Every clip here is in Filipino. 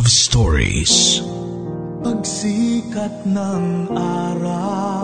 Love Stories. Pagsikat ng araw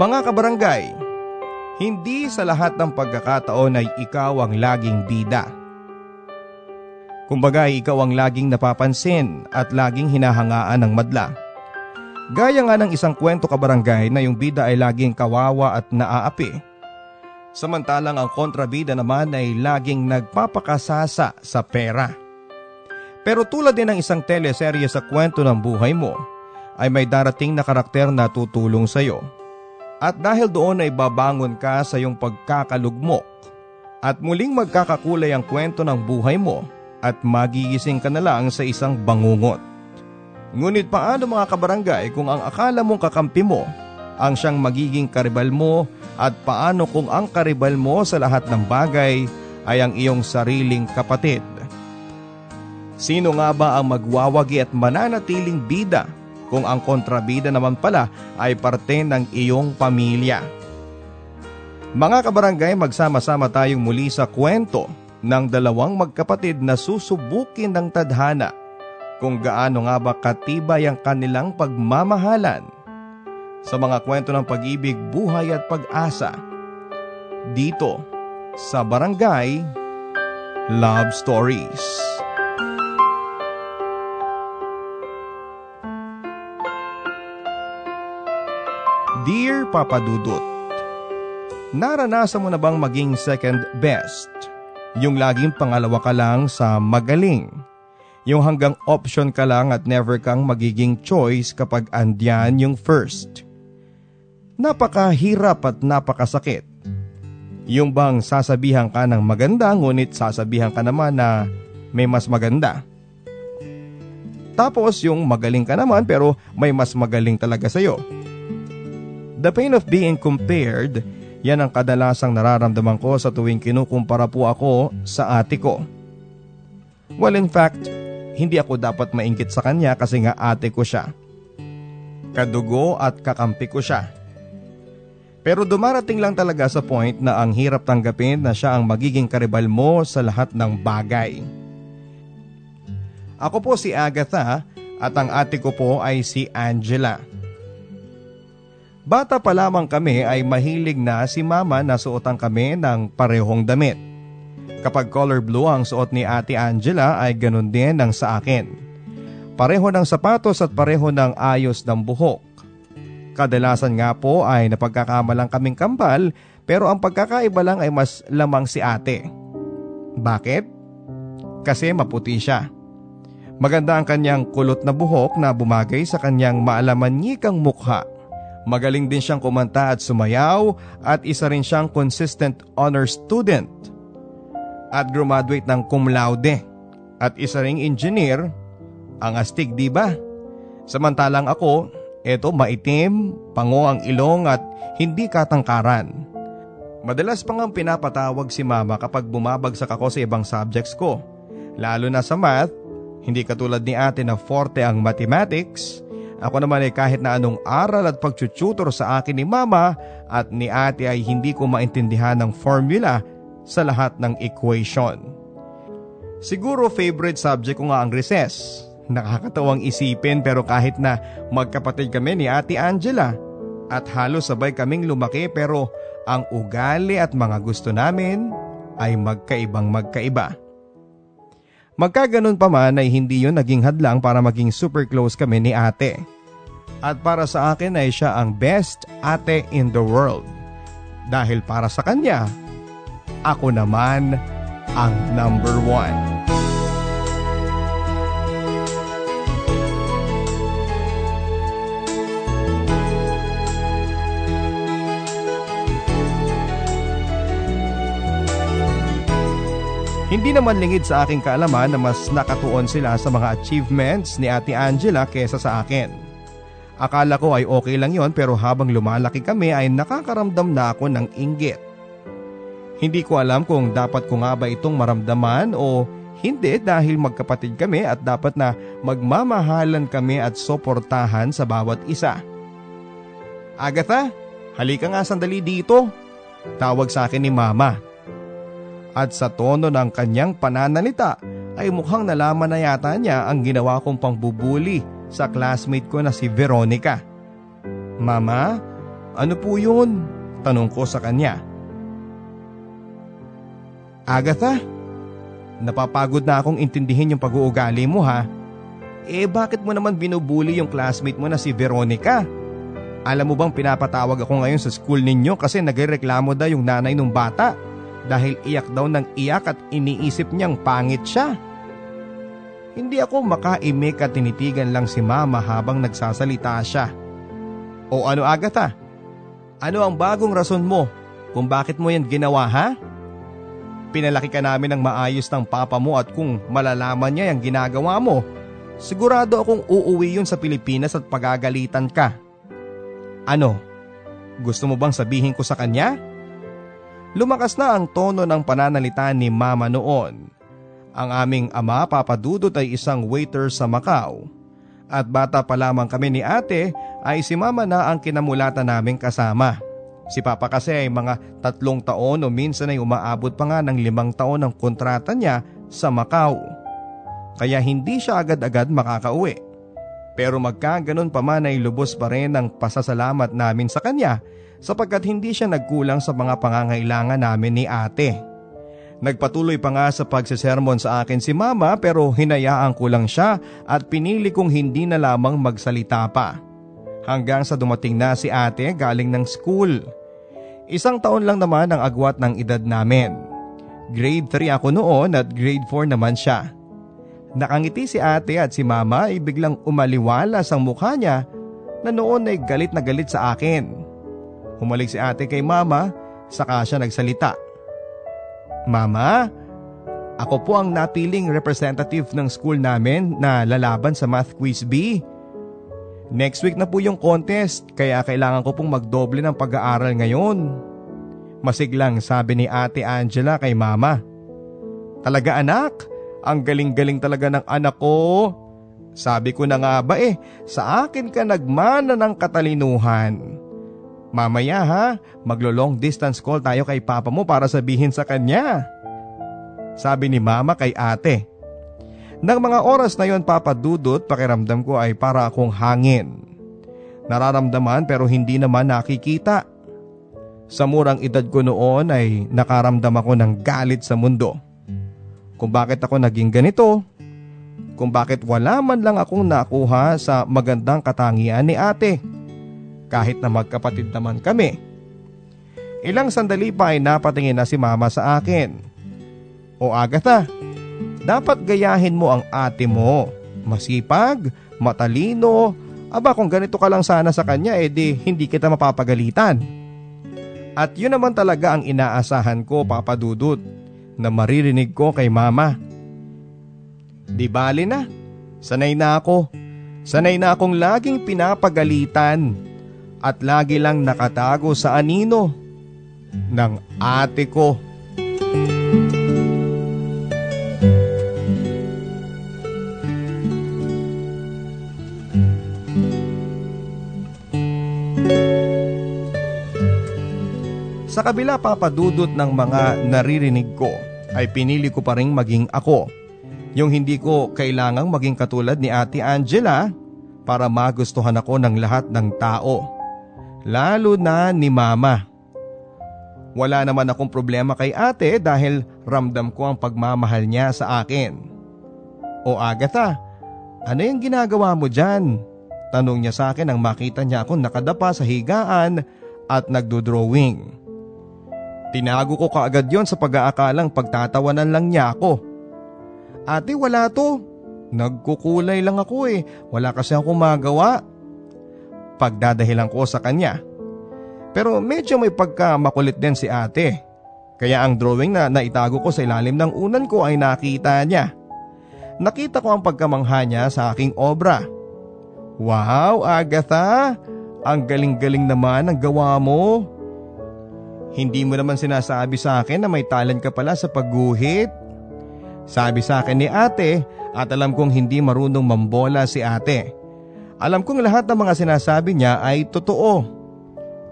Mga kabarangay, hindi sa lahat ng pagkakataon ay ikaw ang laging bida. Kumbaga ikaw ang laging napapansin at laging hinahangaan ng madla. Gaya nga ng isang kwento kabarangay na yung bida ay laging kawawa at naaapi. Samantalang ang kontrabida naman ay laging nagpapakasasa sa pera. Pero tulad din ng isang teleserye sa kwento ng buhay mo, ay may darating na karakter na tutulong sa iyo. At dahil doon ay babangon ka sa iyong pagkakalugmok at muling magkakakulay ang kwento ng buhay mo at magigising ka na lang sa isang bangungot. Ngunit paano mga kabarangay kung ang akala mong kakampi mo ang siyang magiging karibal mo at paano kung ang karibal mo sa lahat ng bagay ay ang iyong sariling kapatid? Sino nga ba ang magwawagi at mananatiling bida kung ang kontrabida naman pala ay parte ng iyong pamilya? Mga kabarangay, magsama-sama tayong muli sa kwento ng dalawang magkapatid na susubukin ng tadhana kung gaano nga ba katibay ang kanilang pagmamahalan sa mga kwento ng pag-ibig, buhay at pag-asa dito sa Barangay Love Stories. Dear Papa Dudut, Naranasan mo na bang maging second best? Yung laging pangalawa ka lang sa magaling yung hanggang option ka lang at never kang magiging choice kapag andyan yung first. Napakahirap at napakasakit. Yung bang sasabihan ka ng maganda ngunit sasabihan ka naman na may mas maganda. Tapos yung magaling ka naman pero may mas magaling talaga sa'yo. The pain of being compared, yan ang kadalasang nararamdaman ko sa tuwing kinukumpara po ako sa ate ko. Well in fact, hindi ako dapat maingkit sa kanya kasi nga ate ko siya. Kadugo at kakampi ko siya. Pero dumarating lang talaga sa point na ang hirap tanggapin na siya ang magiging karibal mo sa lahat ng bagay. Ako po si Agatha at ang ate ko po ay si Angela. Bata pa lamang kami ay mahilig na si mama na suotan kami ng parehong damit. Kapag color blue ang suot ni Ate Angela ay ganun din ang sa akin. Pareho ng sapatos at pareho ng ayos ng buhok. Kadalasan nga po ay napagkakamalang kaming kambal pero ang pagkakaiba lang ay mas lamang si ate. Bakit? Kasi maputi siya. Maganda ang kanyang kulot na buhok na bumagay sa kanyang maalamanyikang mukha. Magaling din siyang kumanta at sumayaw at isa rin siyang consistent honor student at graduate ng cum laude at isa ring engineer, ang astig di ba? Samantalang ako, eto maitim, pango ang ilong at hindi katangkaran. Madalas pang ang pinapatawag si mama kapag bumabagsak ako sa ibang subjects ko. Lalo na sa math, hindi katulad ni ate na forte ang mathematics, ako naman ay kahit na anong aral at pagtututor sa akin ni mama at ni ate ay hindi ko maintindihan ng formula sa lahat ng equation. Siguro favorite subject ko nga ang recess. Nakakatawang isipin pero kahit na magkapatid kami ni Ate Angela at halos sabay kaming lumaki pero ang ugali at mga gusto namin ay magkaibang magkaiba. Magkaganon pa man ay hindi yun naging hadlang para maging super close kami ni ate. At para sa akin ay siya ang best ate in the world. Dahil para sa kanya ako naman ang number one. Hindi naman lingid sa aking kaalaman na mas nakatuon sila sa mga achievements ni Ate Angela kesa sa akin. Akala ko ay okay lang yon pero habang lumalaki kami ay nakakaramdam na ako ng inggit. Hindi ko alam kung dapat ko nga ba itong maramdaman o hindi dahil magkapatid kami at dapat na magmamahalan kami at suportahan sa bawat isa. Agatha, halika nga sandali dito. Tawag sa akin ni mama. At sa tono ng kanyang pananalita ay mukhang nalaman na yata niya ang ginawa kong pangbubuli sa classmate ko na si Veronica. Mama, ano po yun? Tanong ko sa kanya. Agatha, napapagod na akong intindihin yung pag-uugali mo ha. Eh bakit mo naman binubuli yung classmate mo na si Veronica? Alam mo bang pinapatawag ako ngayon sa school ninyo kasi nagreklamo daw yung nanay ng bata dahil iyak daw ng iyak at iniisip niyang pangit siya. Hindi ako makaimik at tinitigan lang si mama habang nagsasalita siya. O ano Agatha? Ano ang bagong rason mo kung bakit mo yan ginawa ha? Pinalaki ka namin ng maayos ng papa mo at kung malalaman niya yung ginagawa mo, sigurado akong uuwi yun sa Pilipinas at pagagalitan ka. Ano? Gusto mo bang sabihin ko sa kanya? Lumakas na ang tono ng pananalita ni mama noon. Ang aming ama papadudot ay isang waiter sa Macau. At bata pa lamang kami ni ate ay si mama na ang kinamulatan naming kasama. Si Papa kasi ay mga tatlong taon o minsan ay umaabot pa nga ng limang taon ang kontrata niya sa Macau. Kaya hindi siya agad-agad makakauwi. Pero magkaganon pa man ay lubos pa rin ang pasasalamat namin sa kanya sapagkat hindi siya nagkulang sa mga pangangailangan namin ni ate. Nagpatuloy pa nga sa pagsisermon sa akin si mama pero hinayaan ko lang siya at pinili kong hindi na lamang magsalita pa. Hanggang sa dumating na si ate galing ng school. Isang taon lang naman ang agwat ng edad namin. Grade 3 ako noon at grade 4 naman siya. Nakangiti si ate at si mama ay biglang umaliwalas ang mukha niya na noon ay galit na galit sa akin. Humalik si ate kay mama, saka siya nagsalita. Mama, ako po ang napiling representative ng school namin na lalaban sa Math Quiz B. Next week na po yung contest kaya kailangan ko pong magdoble ng pag-aaral ngayon. Masiglang sabi ni ate Angela kay mama. Talaga anak, ang galing-galing talaga ng anak ko. Sabi ko na nga ba eh, sa akin ka nagmana ng katalinuhan. Mamaya ha, maglo-long distance call tayo kay papa mo para sabihin sa kanya. Sabi ni mama kay ate. Nang mga oras na yon papadudot, pakiramdam ko ay para akong hangin. Nararamdaman pero hindi naman nakikita. Sa murang edad ko noon ay nakaramdam ako ng galit sa mundo. Kung bakit ako naging ganito, kung bakit wala man lang akong nakuha sa magandang katangian ni ate kahit na magkapatid naman kami. Ilang sandali pa ay napatingin na si mama sa akin. O Agatha, dapat gayahin mo ang ate mo. Masipag, matalino, aba kung ganito ka lang sana sa kanya edi eh hindi kita mapapagalitan. At yun naman talaga ang inaasahan ko papadudot na maririnig ko kay mama. Di bali na, sanay na ako. Sanay na akong laging pinapagalitan at lagi lang nakatago sa anino ng ate ko. Sa kabila papadudot ng mga naririnig ko ay pinili ko pa rin maging ako. Yung hindi ko kailangang maging katulad ni Ate Angela para magustuhan ako ng lahat ng tao lalo na ni mama. Wala naman akong problema kay ate dahil ramdam ko ang pagmamahal niya sa akin. O Agatha, ano yung ginagawa mo dyan? Tanong niya sa akin nang makita niya akong nakadapa sa higaan at nagdo-drawing. Tinago ko kaagad yon sa pag-aakalang pagtatawanan lang niya ako. Ate wala to. Nagkukulay lang ako eh. Wala kasi akong magawa pagdadahilan ko sa kanya. Pero medyo may pagkamakulit din si ate. Kaya ang drawing na naitago ko sa ilalim ng unan ko ay nakita niya. Nakita ko ang pagkamangha niya sa aking obra. Wow, Agatha! Ang galing-galing naman ang gawa mo. Hindi mo naman sinasabi sa akin na may talent ka pala sa pagguhit. Sabi sa akin ni ate at alam kong hindi marunong mambola si ate. Alam kong lahat ng mga sinasabi niya ay totoo.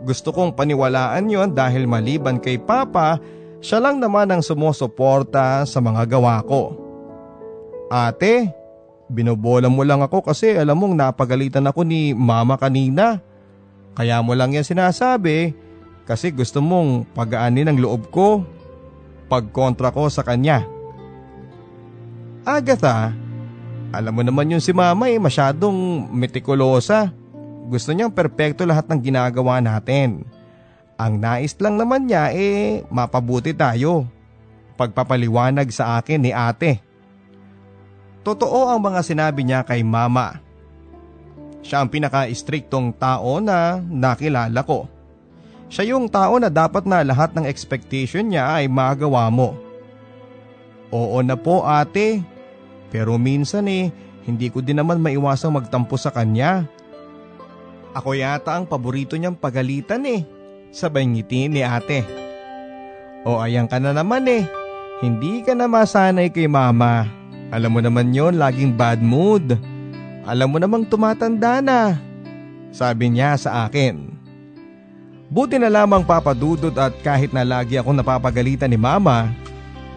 Gusto kong paniwalaan yon dahil maliban kay Papa, siya lang naman ang sumusuporta sa mga gawa ko. Ate, binobola mo lang ako kasi alam mong napagalitan ako ni Mama kanina. Kaya mo lang yan sinasabi kasi gusto mong pagaanin ang loob ko. Pagkontra ko sa kanya. Agatha, alam mo naman yung si mama eh masyadong metikulosa. Gusto niyang perpekto lahat ng ginagawa natin. Ang nais lang naman niya eh mapabuti tayo. Pagpapaliwanag sa akin ni ate. Totoo ang mga sinabi niya kay mama. Siya ang pinaka-istriktong tao na nakilala ko. Siya yung tao na dapat na lahat ng expectation niya ay magawa mo. Oo na po ate, pero minsan eh, hindi ko din naman maiwasang magtampo sa kanya. Ako yata ang paborito niyang pagalitan eh, sabay ngiti ni ate. O ayan ka na naman eh, hindi ka na masanay kay mama. Alam mo naman yon laging bad mood. Alam mo namang tumatanda na. Sabi niya sa akin. Buti na lamang papadudod at kahit na lagi ako napapagalitan ni mama,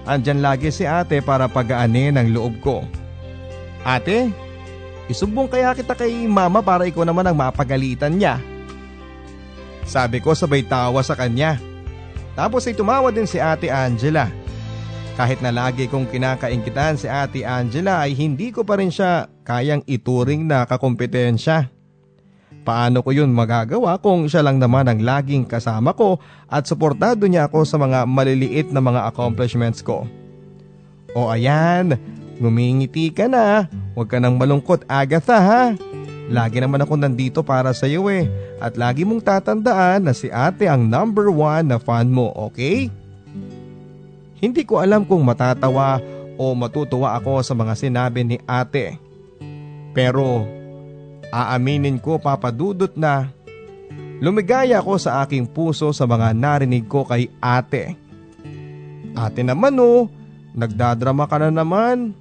andyan lagi si ate para pagaanin ang loob ko. Ate, isumbong kaya kita kay mama para ikaw naman ang mapagalitan niya. Sabi ko sabay tawa sa kanya. Tapos ay tumawa din si ate Angela. Kahit na lagi kong kinakaingkitan si ate Angela ay hindi ko pa rin siya kayang ituring na kakompetensya. Paano ko yun magagawa kung siya lang naman ang laging kasama ko at suportado niya ako sa mga maliliit na mga accomplishments ko? O ayan, ngumingiti ka na. Huwag ka nang malungkot Agatha ha. Lagi naman ako nandito para sa iyo eh. At lagi mong tatandaan na si ate ang number one na fan mo, okay? Hindi ko alam kung matatawa o matutuwa ako sa mga sinabi ni ate. Pero Aaminin ko papadudot na lumigaya ko sa aking puso sa mga narinig ko kay ate. Ate naman oh, nagdadrama ka na naman.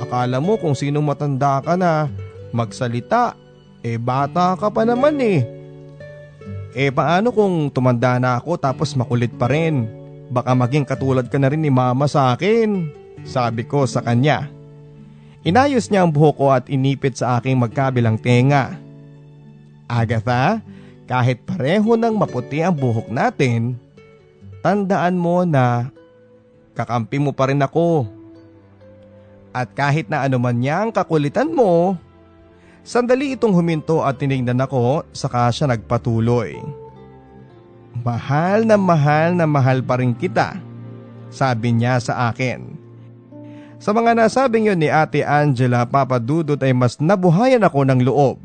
Akala mo kung sino matanda ka na magsalita, eh bata ka pa naman eh. Eh paano kung tumanda na ako tapos makulit pa rin? Baka maging katulad ka na rin ni mama sa akin, sabi ko sa kanya. Inayos niya ang buhok ko at inipit sa aking magkabilang tenga. Agatha, kahit pareho ng maputi ang buhok natin, tandaan mo na kakampi mo pa rin ako. At kahit na anuman niya ang kakulitan mo, sandali itong huminto at tinignan ako saka siya nagpatuloy. Mahal na mahal na mahal pa rin kita, sabi niya sa akin. Sa mga nasabing yon ni Ate Angela Papadudot ay mas nabuhayan ako ng loob.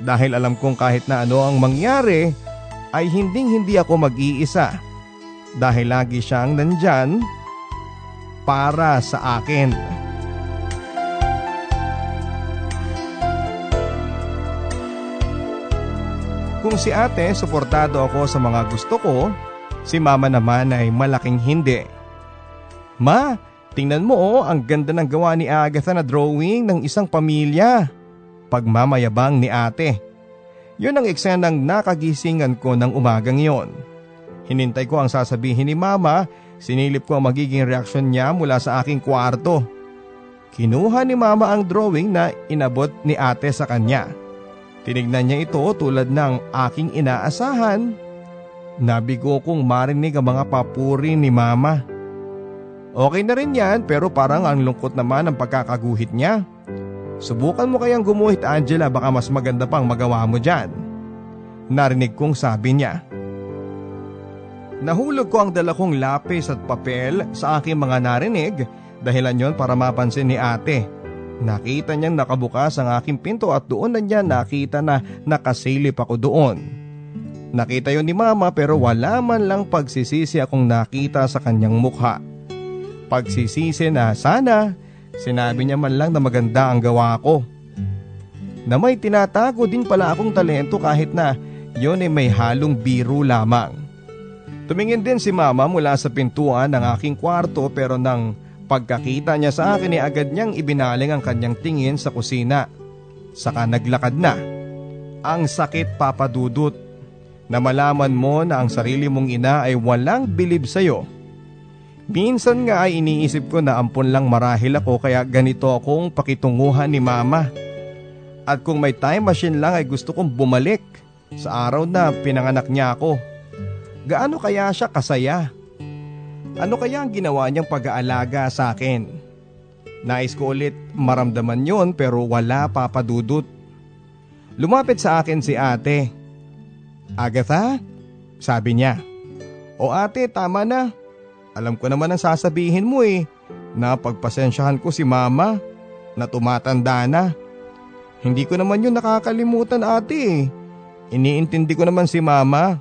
Dahil alam kong kahit na ano ang mangyari ay hinding hindi ako mag-iisa. Dahil lagi siyang nandyan para sa akin. Kung si ate suportado ako sa mga gusto ko, si mama naman ay malaking hindi. Ma, Tingnan mo oh, ang ganda ng gawa ni Agatha na drawing ng isang pamilya. Pagmamayabang ni ate. Yun ang eksenang nakagisingan ko ng umagang yon. Hinintay ko ang sasabihin ni mama, sinilip ko ang magiging reaksyon niya mula sa aking kwarto. Kinuha ni mama ang drawing na inabot ni ate sa kanya. Tinignan niya ito tulad ng aking inaasahan. Nabigo kong marinig ang mga papuri ni mama. Okay na rin yan pero parang ang lungkot naman ang pagkakaguhit niya. Subukan mo kayang gumuhit Angela baka mas maganda pang magawa mo dyan. Narinig kong sabi niya. Nahulog ko ang dala kong lapis at papel sa aking mga narinig dahilan yon para mapansin ni ate. Nakita niyang nakabukas ang aking pinto at doon na niya nakita na nakasilip ako doon. Nakita yon ni mama pero wala man lang pagsisisi akong nakita sa kanyang mukha pagsisisi na sana sinabi niya man lang na maganda ang gawa ko. Na may tinatago din pala akong talento kahit na yon ay may halong biro lamang. Tumingin din si mama mula sa pintuan ng aking kwarto pero nang pagkakita niya sa akin ay agad niyang ibinaling ang kanyang tingin sa kusina. Saka naglakad na. Ang sakit papadudot na malaman mo na ang sarili mong ina ay walang bilib sa'yo Minsan nga ay iniisip ko na ampon lang marahil ako kaya ganito akong pakitunguhan ni mama. At kung may time machine lang ay gusto kong bumalik sa araw na pinanganak niya ako. Gaano kaya siya kasaya? Ano kaya ang ginawa niyang pag-aalaga sa akin? Nais ko ulit maramdaman yon pero wala papadudot. Lumapit sa akin si ate. Agatha? Sabi niya. O ate, tama na. Alam ko naman ang sasabihin mo eh, na pagpasensyahan ko si mama, na tumatanda na. Hindi ko naman yun nakakalimutan ate eh. Iniintindi ko naman si mama.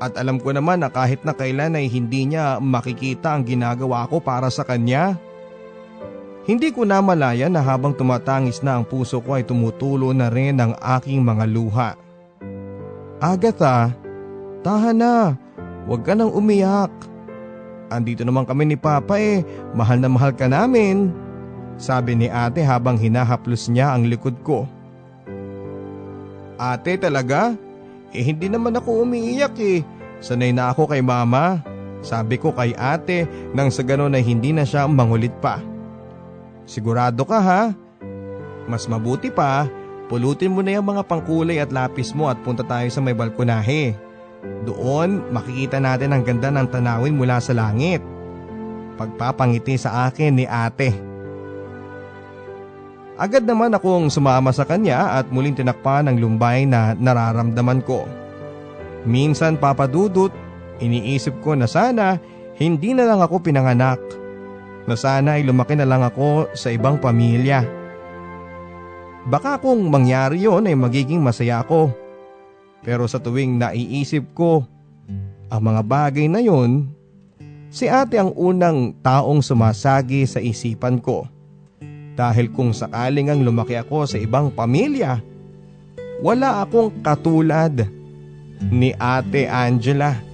At alam ko naman na kahit na kailan ay hindi niya makikita ang ginagawa ko para sa kanya. Hindi ko na malaya na habang tumatangis na ang puso ko ay tumutulo na rin ang aking mga luha. Agatha, tahan na. Huwag ka nang umiyak. Andito naman kami ni Papa eh, mahal na mahal ka namin. Sabi ni ate habang hinahaplos niya ang likod ko. Ate talaga? Eh hindi naman ako umiiyak eh. Sanay na ako kay mama. Sabi ko kay ate nang sa ganon ay hindi na siya mangulit pa. Sigurado ka ha? Mas mabuti pa, pulutin mo na yung mga pangkulay at lapis mo at punta tayo sa may balkonahe. Doon makikita natin ang ganda ng tanawin mula sa langit. Pagpapangiti sa akin ni ate. Agad naman akong sumama sa kanya at muling tinakpan ang lumbay na nararamdaman ko. Minsan papadudot Iniisip ko na sana hindi na lang ako pinanganak. Na sana ay lumaki na lang ako sa ibang pamilya. Baka kung mangyari yon ay magiging masaya ako. Pero sa tuwing naiisip ko ang mga bagay na yon, si ate ang unang taong sumasagi sa isipan ko. Dahil kung sakaling ang lumaki ako sa ibang pamilya, wala akong katulad ni ate Angela.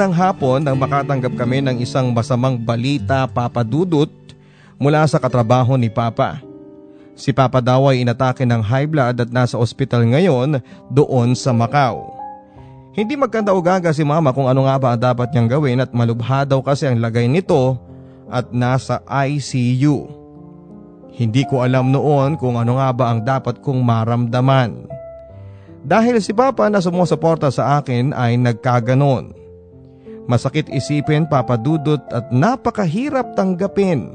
Ng hapon nang makatanggap kami ng isang masamang balita papadudot mula sa katrabaho ni Papa. Si Papa daw ay inatake ng high blood at nasa ospital ngayon doon sa Macau. Hindi magkanda ugaga si mama kung ano nga ba ang dapat niyang gawin at malubha daw kasi ang lagay nito at nasa ICU. Hindi ko alam noon kung ano nga ba ang dapat kong maramdaman. Dahil si Papa na sumusuporta sa akin ay nagkaganon. Masakit isipin papadudot at napakahirap tanggapin.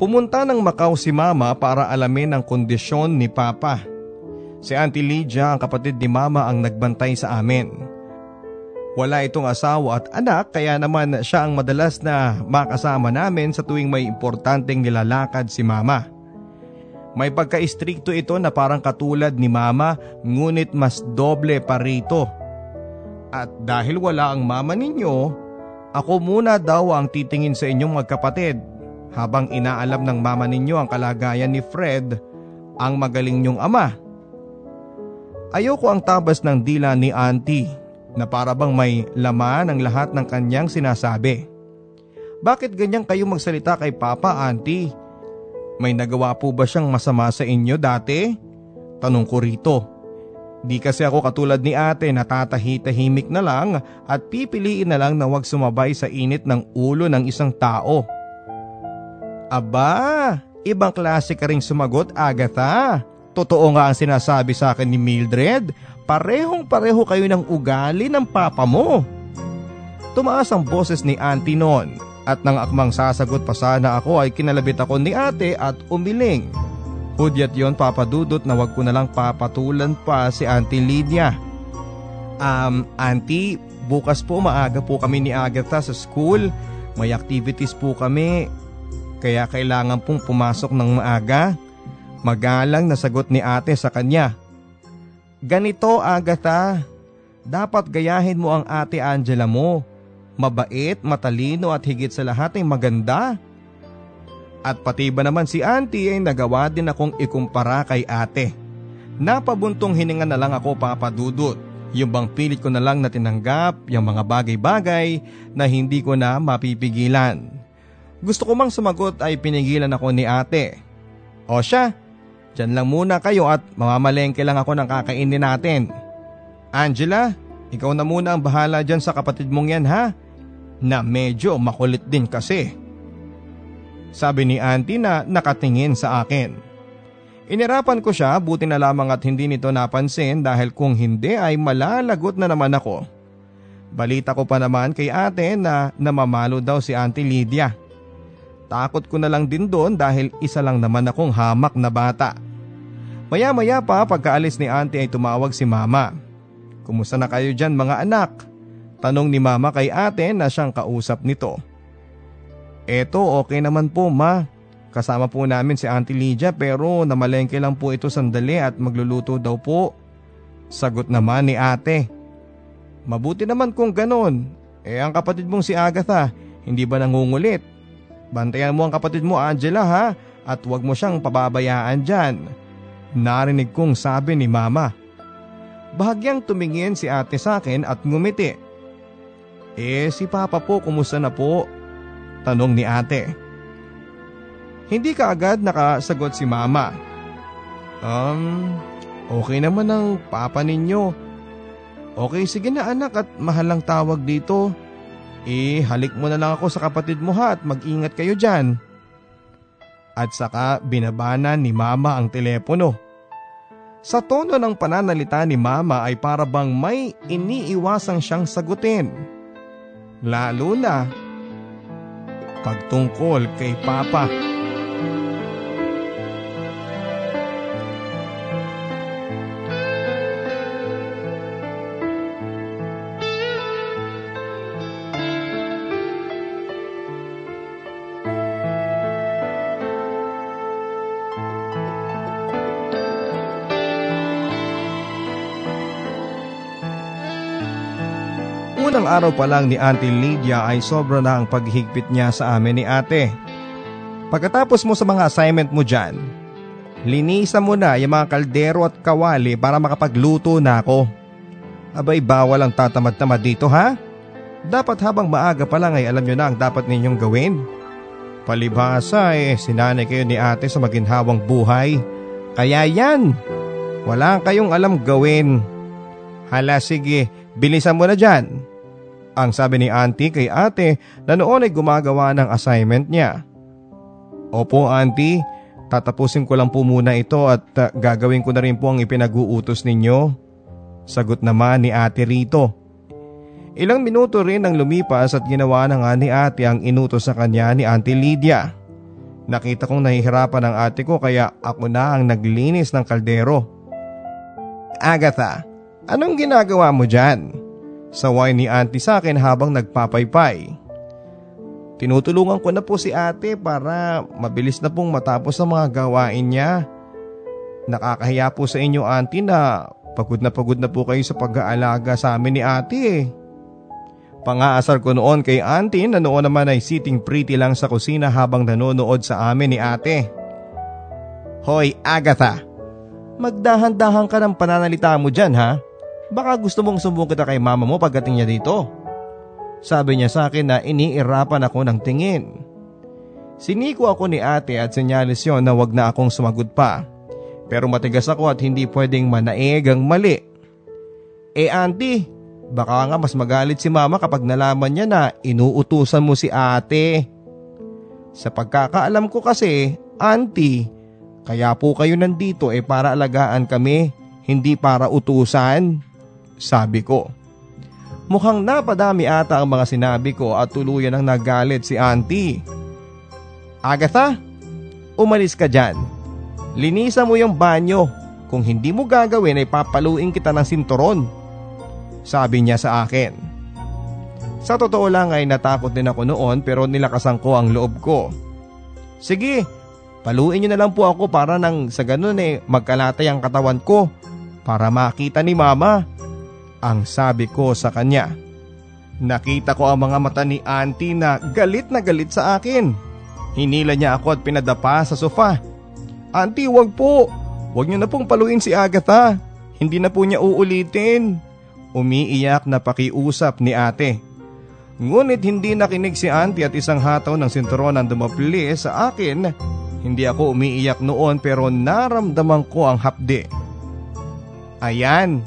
Pumunta ng Macau si Mama para alamin ang kondisyon ni Papa. Si Auntie Lydia ang kapatid ni Mama ang nagbantay sa amin. Wala itong asawa at anak kaya naman siya ang madalas na makasama namin sa tuwing may importanteng nilalakad si Mama. May pagka-istrikto ito na parang katulad ni Mama ngunit mas doble pa rito. At dahil wala ang mama ninyo, ako muna daw ang titingin sa inyong magkapatid habang inaalam ng mama ninyo ang kalagayan ni Fred, ang magaling niyong ama. Ayoko ang tabas ng dila ni auntie na para bang may laman ang lahat ng kanyang sinasabi. Bakit ganyan kayo magsalita kay Papa, Auntie? May nagawa po ba siyang masama sa inyo dati? Tanong ko rito. Di kasi ako katulad ni ate na tatahi-tahimik na lang at pipiliin na lang na wag sumabay sa init ng ulo ng isang tao. Aba, ibang klase ka rin sumagot Agatha. Totoo nga ang sinasabi sa akin ni Mildred, parehong pareho kayo ng ugali ng papa mo. Tumaas ang boses ni auntie noon at nang akmang sasagot pa sana ako ay kinalabit ako ni ate at umiling. Hudyat yon papadudot na wag ko na lang papatulan pa si auntie Lydia. Um, auntie, bukas po maaga po kami ni Agatha sa school. May activities po kami kaya kailangan pong pumasok ng maaga. Magalang na sagot ni ate sa kanya. Ganito Agatha, dapat gayahin mo ang ate Angela mo. Mabait, matalino at higit sa lahat ay maganda. At pati ba naman si auntie ay nagawa din akong ikumpara kay ate. Napabuntong hininga na lang ako papadudot. Yung bang pilit ko na lang na tinanggap yung mga bagay-bagay na hindi ko na mapipigilan. Gusto ko mang sumagot ay pinigilan ako ni ate. O siya, dyan lang muna kayo at mamamalengke lang ako ng kakainin natin. Angela, ikaw na muna ang bahala dyan sa kapatid mong yan ha? Na medyo makulit din kasi. Sabi ni auntie na nakatingin sa akin. Inirapan ko siya buti na lamang at hindi nito napansin dahil kung hindi ay malalagot na naman ako. Balita ko pa naman kay ate na namamalo daw si Auntie Lydia. Takot ko na lang din doon dahil isa lang naman akong hamak na bata. Maya maya pa pagkaalis ni auntie ay tumawag si mama. Kumusta na kayo dyan mga anak? Tanong ni mama kay ate na siyang kausap nito. Eto okay naman po ma. Kasama po namin si Auntie Lydia pero namalengke lang po ito sandali at magluluto daw po. Sagot naman ni ate. Mabuti naman kung ganon. Eh ang kapatid mong si Agatha, hindi ba nangungulit? Bantayan mo ang kapatid mo Angela ha at huwag mo siyang pababayaan dyan. Narinig kong sabi ni mama. Bahagyang tumingin si ate sa akin at ngumiti. Eh si papa po kumusta na po? Tanong ni ate. Hindi ka agad nakasagot si mama. Um, okay naman ang papa ninyo. Okay sige na anak at mahal lang tawag dito. Eh halik mo na lang ako sa kapatid mo ha at mag-ingat kayo dyan. At saka binabana ni mama ang telepono. Sa tono ng pananalita ni mama ay para bang may iniiwasang siyang sagutin. Lalo na pagtungkol kay Papa. Araw pa lang ni Auntie Lydia ay sobra na ang paghigpit niya sa amin ni ate. Pagkatapos mo sa mga assignment mo dyan, linisan mo na yung mga kaldero at kawali para makapagluto na ako. Abay bawal ang tatamad-tamad dito ha? Dapat habang maaga pa lang ay alam nyo na ang dapat ninyong gawin. Palibhasa eh, sinanay kayo ni ate sa maginhawang buhay. Kaya yan, wala kayong alam gawin. Hala sige, bilisan mo na dyan. Ang sabi ni auntie kay ate na noon ay gumagawa ng assignment niya. Opo auntie, tatapusin ko lang po muna ito at uh, gagawin ko na rin po ang ipinag-uutos ninyo. Sagot naman ni ate rito. Ilang minuto rin ang lumipas at ginawa na nga ni ate ang inutos sa kanya ni auntie Lydia. Nakita kong nahihirapan ang ate ko kaya ako na ang naglinis ng kaldero. Agatha, anong ginagawa mo dyan? Saway ni auntie sa akin habang nagpapaypay. Tinutulungan ko na po si ate para mabilis na pong matapos ang mga gawain niya. Nakakahiya po sa inyo auntie na pagod na pagod na po kayo sa pag-aalaga sa amin ni ate eh. Pangaasar ko noon kay auntie na noon naman ay sitting pretty lang sa kusina habang nanonood sa amin ni ate. Hoy Agatha, magdahan-dahan ka ng pananalita mo dyan ha. Baka gusto mong sumbong kita kay mama mo pagdating niya dito. Sabi niya sa akin na iniirapan ako ng tingin. Siniko ako ni ate at sinyalis yon na wag na akong sumagot pa. Pero matigas ako at hindi pwedeng manaig ang mali. Eh auntie, baka nga mas magalit si mama kapag nalaman niya na inuutusan mo si ate. Sa pagkakaalam ko kasi, auntie, kaya po kayo nandito eh para alagaan kami, hindi para utusan. Sabi ko. Mukhang napadami ata ang mga sinabi ko at tuluyan ang nagalit si auntie. Agatha, umalis ka dyan. Linisan mo yung banyo. Kung hindi mo gagawin ay papaluin kita ng sinturon. Sabi niya sa akin. Sa totoo lang ay natakot din ako noon pero nilakasan ko ang loob ko. Sige, paluin niyo na lang po ako para nang sa ganun eh magkalatay ang katawan ko para makita ni mama ang sabi ko sa kanya. Nakita ko ang mga mata ni auntie na galit na galit sa akin. Hinila niya ako at pinadapa sa sofa. Auntie, wag po. Wag niyo na pong paluin si Agatha. Hindi na po niya uulitin. Umiiyak na pakiusap ni ate. Ngunit hindi nakinig si auntie at isang hataw ng sinturon ang dumapli sa akin. Hindi ako umiiyak noon pero naramdaman ko ang hapde. Ayan,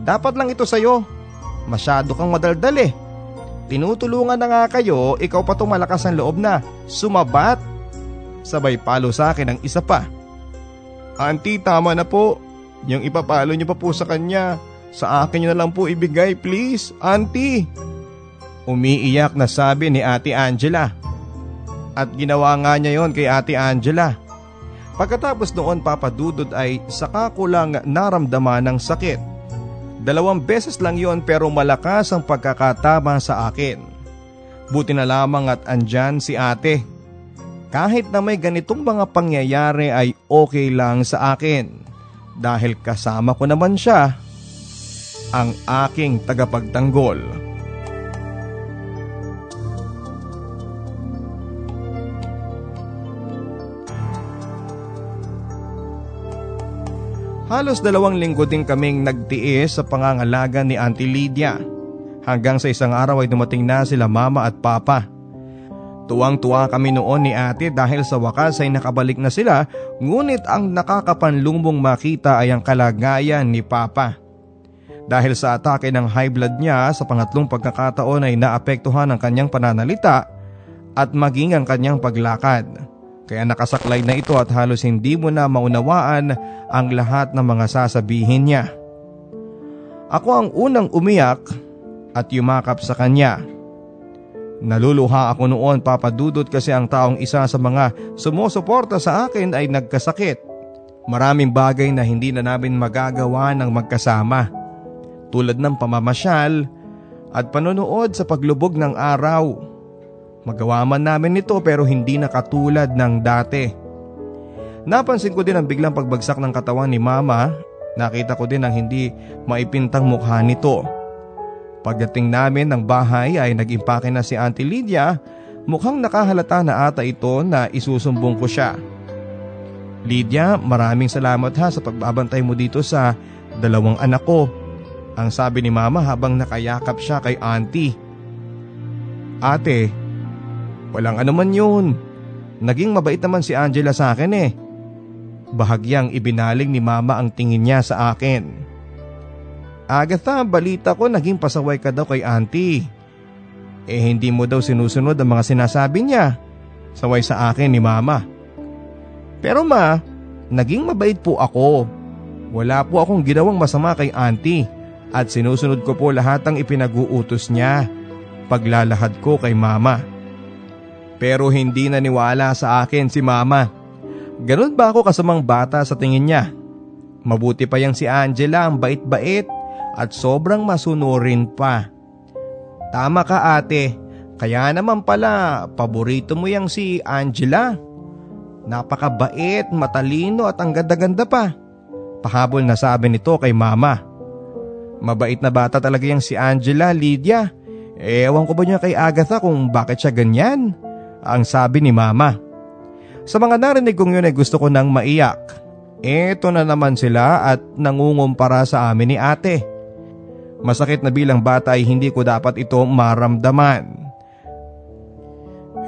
dapat lang ito sa'yo. Masyado kang madaldal eh. Tinutulungan na nga kayo, ikaw pa tumalakas ang loob na. Sumabat. Sabay palo sa akin ang isa pa. Auntie, tama na po. Yung ipapalo niyo pa po sa kanya. Sa akin niyo na lang po ibigay, please. Auntie. Umiiyak na sabi ni Ate Angela. At ginawa nga niya yon kay Ate Angela. Pagkatapos noon papadudod ay saka ko lang naramdaman ng sakit. Dalawang beses lang yon pero malakas ang pagkakatama sa akin. Buti na lamang at andyan si ate. Kahit na may ganitong mga pangyayari ay okay lang sa akin. Dahil kasama ko naman siya, ang aking tagapagtanggol. Halos dalawang linggo din kaming nagtiis sa pangangalaga ni Auntie Lydia. Hanggang sa isang araw ay dumating na sila mama at papa. Tuwang-tuwa kami noon ni ate dahil sa wakas ay nakabalik na sila ngunit ang nakakapanlumong makita ay ang kalagayan ni papa. Dahil sa atake ng high blood niya sa pangatlong pagkakataon ay naapektuhan ang kanyang pananalita at maging ang kanyang paglakad. Kaya nakasaklay na ito at halos hindi mo na maunawaan ang lahat ng mga sasabihin niya. Ako ang unang umiyak at yumakap sa kanya. Naluluha ako noon papadudot kasi ang taong isa sa mga sumusuporta sa akin ay nagkasakit. Maraming bagay na hindi na namin magagawa ng magkasama. Tulad ng pamamasyal at panonood sa paglubog ng araw Magawa man namin ito pero hindi na katulad ng dati. Napansin ko din ang biglang pagbagsak ng katawan ni mama. Nakita ko din ang hindi maipintang mukha nito. Pagdating namin ng bahay ay nag-impake na si Auntie Lydia. Mukhang nakahalata na ata ito na isusumbong ko siya. Lydia, maraming salamat ha sa pagbabantay mo dito sa dalawang anak ko. Ang sabi ni mama habang nakayakap siya kay auntie. Ate, Walang anuman yun. Naging mabait naman si Angela sa akin eh. Bahagyang ibinaling ni mama ang tingin niya sa akin. Agatha, balita ko naging pasaway ka daw kay auntie. Eh hindi mo daw sinusunod ang mga sinasabi niya. Saway sa akin ni mama. Pero ma, naging mabait po ako. Wala po akong ginawang masama kay auntie at sinusunod ko po lahat ng ipinag-uutos niya. Paglalahad ko kay mama. Pero hindi naniwala sa akin si mama. Ganun ba ako kasamang bata sa tingin niya? Mabuti pa yang si Angela ang bait-bait at sobrang masunurin pa. Tama ka ate, kaya naman pala paborito mo yang si Angela. Napakabait, matalino at ang ganda-ganda pa. Pahabol na sabi nito kay mama. Mabait na bata talaga yang si Angela, Lydia. Ewan ko ba niya kay Agatha kung bakit siya ganyan? Ang sabi ni mama. Sa mga narinig kong yun ay gusto ko nang maiyak. Eto na naman sila at nangungumpara sa amin ni ate. Masakit na bilang bata ay hindi ko dapat ito maramdaman.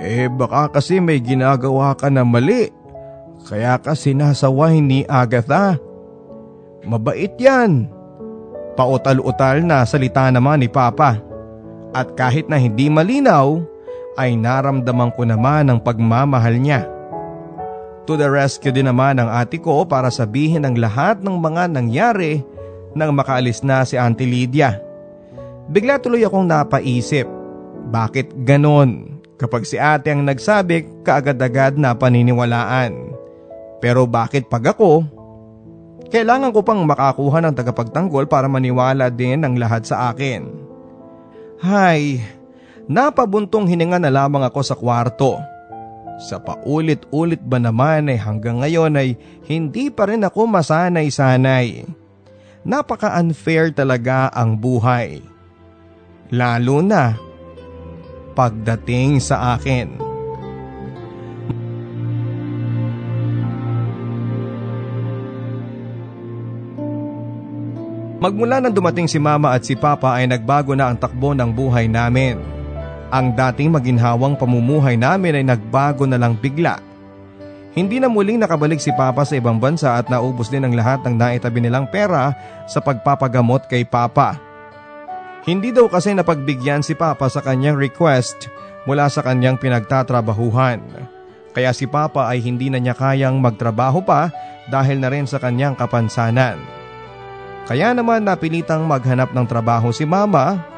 Eh baka kasi may ginagawa ka na mali. Kaya kasi nasaway ni Agatha. Mabait yan. Pautal-utal na salita naman ni Papa. At kahit na hindi malinaw, ay naramdaman ko naman ang pagmamahal niya. To the rescue din naman ang ate ko para sabihin ang lahat ng mga nangyari nang makaalis na si Auntie Lydia. Bigla tuloy akong napaisip, bakit ganon? Kapag si ate ang nagsabi, kaagad-agad na paniniwalaan. Pero bakit pag ako? Kailangan ko pang makakuha ng tagapagtanggol para maniwala din ang lahat sa akin. Hay, Napabuntong hininga na lamang ako sa kwarto. Sa paulit-ulit ba naman ay hanggang ngayon ay hindi pa rin ako masanay-sanay. Napaka-unfair talaga ang buhay. Lalo na pagdating sa akin. Magmula nang dumating si mama at si papa ay nagbago na ang takbo ng buhay namin. Ang dating maginhawang pamumuhay namin ay nagbago na lang bigla. Hindi na muling nakabalik si Papa sa ibang bansa at naubos din ang lahat ng naitabi nilang pera sa pagpapagamot kay Papa. Hindi daw kasi napagbigyan si Papa sa kanyang request mula sa kanyang pinagtatrabahuhan. Kaya si Papa ay hindi na niya kayang magtrabaho pa dahil na rin sa kanyang kapansanan. Kaya naman napilitang maghanap ng trabaho si Mama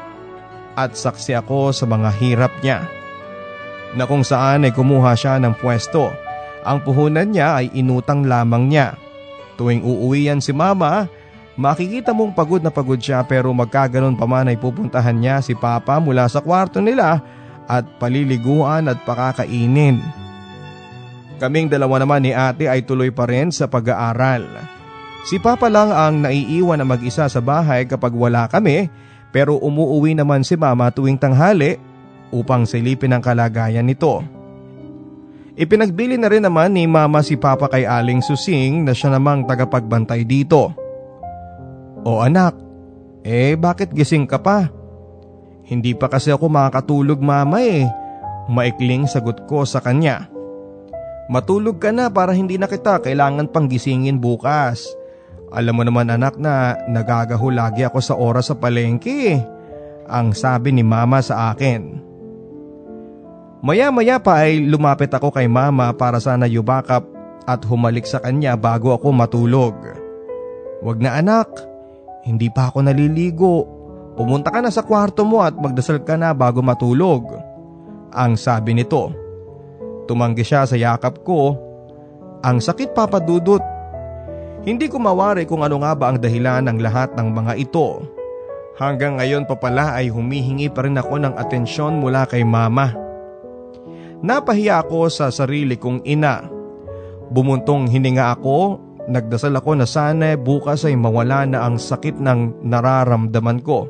at saksi ako sa mga hirap niya. Na kung saan ay kumuha siya ng pwesto. Ang puhunan niya ay inutang lamang niya. Tuwing uuwi yan si mama, makikita mong pagod na pagod siya pero magkaganon pa man ay pupuntahan niya si papa mula sa kwarto nila at paliliguan at pakakainin. Kaming dalawa naman ni ate ay tuloy pa rin sa pag-aaral. Si Papa lang ang naiiwan na mag-isa sa bahay kapag wala kami pero umuuwi naman si mama tuwing tanghali upang silipin ang kalagayan nito. Ipinagbili na rin naman ni mama si papa kay Aling Susing na siya namang tagapagbantay dito. O anak, eh bakit gising ka pa? Hindi pa kasi ako makakatulog mama eh. Maikling sagot ko sa kanya. Matulog ka na para hindi na kita kailangan pang gisingin bukas. Alam mo naman anak na nagagaho lagi ako sa oras sa palengke. Ang sabi ni mama sa akin. Maya-maya pa ay lumapit ako kay mama para sana yubakap at humalik sa kanya bago ako matulog. Wag na anak, hindi pa ako naliligo. Pumunta ka na sa kwarto mo at magdasal ka na bago matulog. Ang sabi nito. Tumanggi siya sa yakap ko. Ang sakit papadudot. Hindi ko mawari kung ano nga ba ang dahilan ng lahat ng mga ito. Hanggang ngayon pa pala ay humihingi pa rin ako ng atensyon mula kay mama. Napahiya ako sa sarili kong ina. Bumuntong hininga ako, nagdasal ako na sana bukas ay mawala na ang sakit ng nararamdaman ko.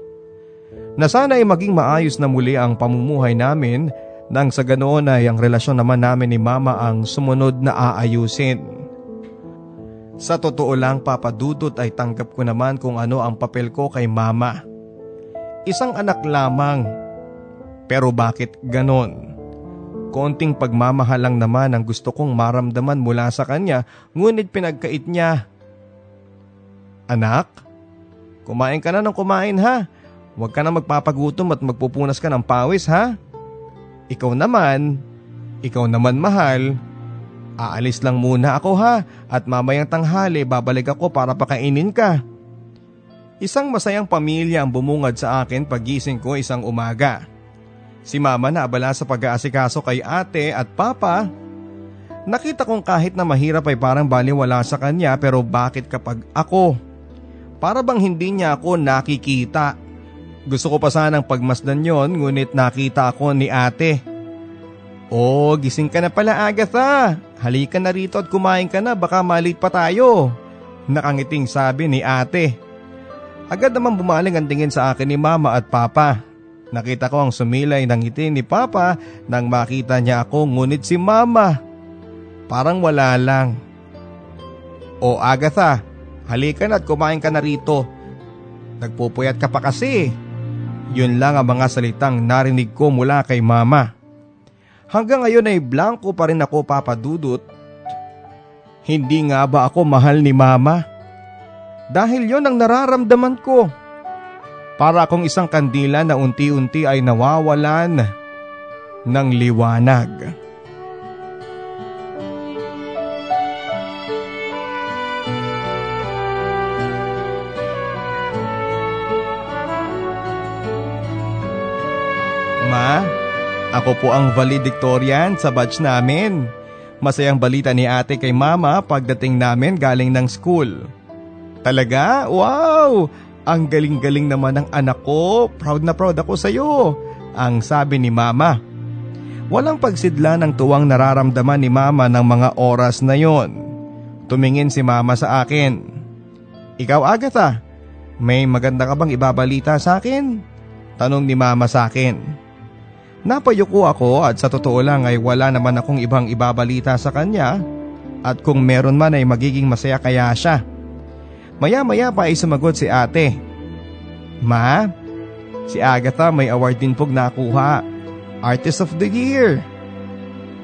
Na sana ay maging maayos na muli ang pamumuhay namin nang sa ganoon ay ang relasyon naman namin ni mama ang sumunod na aayusin. Sa totoo lang papadudot ay tanggap ko naman kung ano ang papel ko kay mama. Isang anak lamang. Pero bakit ganon? konting pagmamahal lang naman ang gusto kong maramdaman mula sa kanya ngunit pinagkait niya. Anak, kumain ka na ng kumain ha. Huwag ka na magpapagutom at magpupunas ka ng pawis ha. Ikaw naman, ikaw naman mahal. Aalis lang muna ako ha at mamayang tanghali babalik ako para pakainin ka. Isang masayang pamilya ang bumungad sa akin pagising ko isang umaga. Si mama na abala sa pag-aasikaso kay ate at papa. Nakita kong kahit na mahirap ay parang baliwala sa kanya pero bakit kapag ako? Para bang hindi niya ako nakikita. Gusto ko pa sanang pagmasdan yon ngunit nakita ako ni ate. Oh, gising ka na pala Agatha. Halika na rito at kumain ka na baka malit pa tayo. Nakangiting sabi ni ate. Agad naman bumaling ang tingin sa akin ni mama at papa. Nakita ko ang sumilay ng ngiti ni Papa nang makita niya ako ngunit si Mama. Parang wala lang. O Agatha, halika na at kumain ka na rito. Nagpupuyat ka pa kasi. Yun lang ang mga salitang narinig ko mula kay Mama. Hanggang ngayon ay blanco pa rin ako papadudot. Hindi nga ba ako mahal ni Mama? Dahil yon ang nararamdaman ko. Para akong isang kandila na unti-unti ay nawawalan ng liwanag. Ako po ang valedictorian sa batch namin. Masayang balita ni ate kay mama pagdating namin galing ng school. Talaga? Wow! Ang galing-galing naman ng anak ko, proud na proud ako sa iyo, ang sabi ni mama. Walang pagsidla ng tuwang nararamdaman ni mama ng mga oras na yon. Tumingin si mama sa akin. Ikaw Agatha, may maganda ka bang ibabalita sa akin? Tanong ni mama sa akin. Napayuko ako at sa totoo lang ay wala naman akong ibang ibabalita sa kanya at kung meron man ay magiging masaya kaya siya. Maya-maya pa ay sumagot si ate. Ma, si Agatha may award din pog nakuha. Artist of the Year.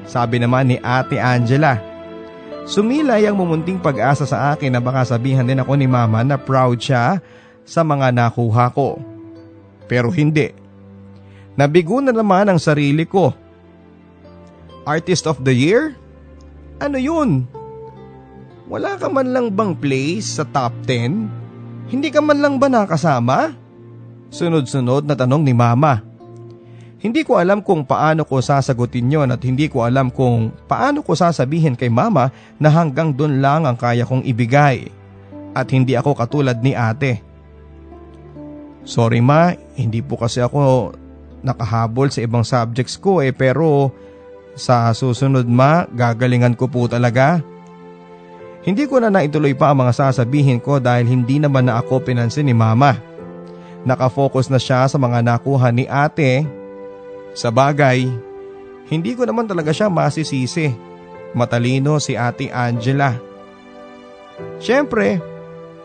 Sabi naman ni ate Angela. Sumilay ang mumunting pag-asa sa akin na baka sabihan din ako ni mama na proud siya sa mga nakuha ko. Pero hindi. Nabigo na naman ang sarili ko. Artist of the Year? Ano yun? Wala ka man lang bang place sa top 10? Hindi ka man lang ba nakasama? Sunod-sunod na tanong ni mama. Hindi ko alam kung paano ko sasagutin yon at hindi ko alam kung paano ko sasabihin kay mama na hanggang doon lang ang kaya kong ibigay. At hindi ako katulad ni ate. Sorry ma, hindi po kasi ako nakahabol sa ibang subjects ko eh pero sa susunod ma, gagalingan ko po talaga. Hindi ko na naituloy pa ang mga sasabihin ko dahil hindi naman na ako pinansin ni mama. Nakafocus na siya sa mga nakuha ni ate. Sa bagay, hindi ko naman talaga siya masisisi matalino si ate Angela. Siyempre,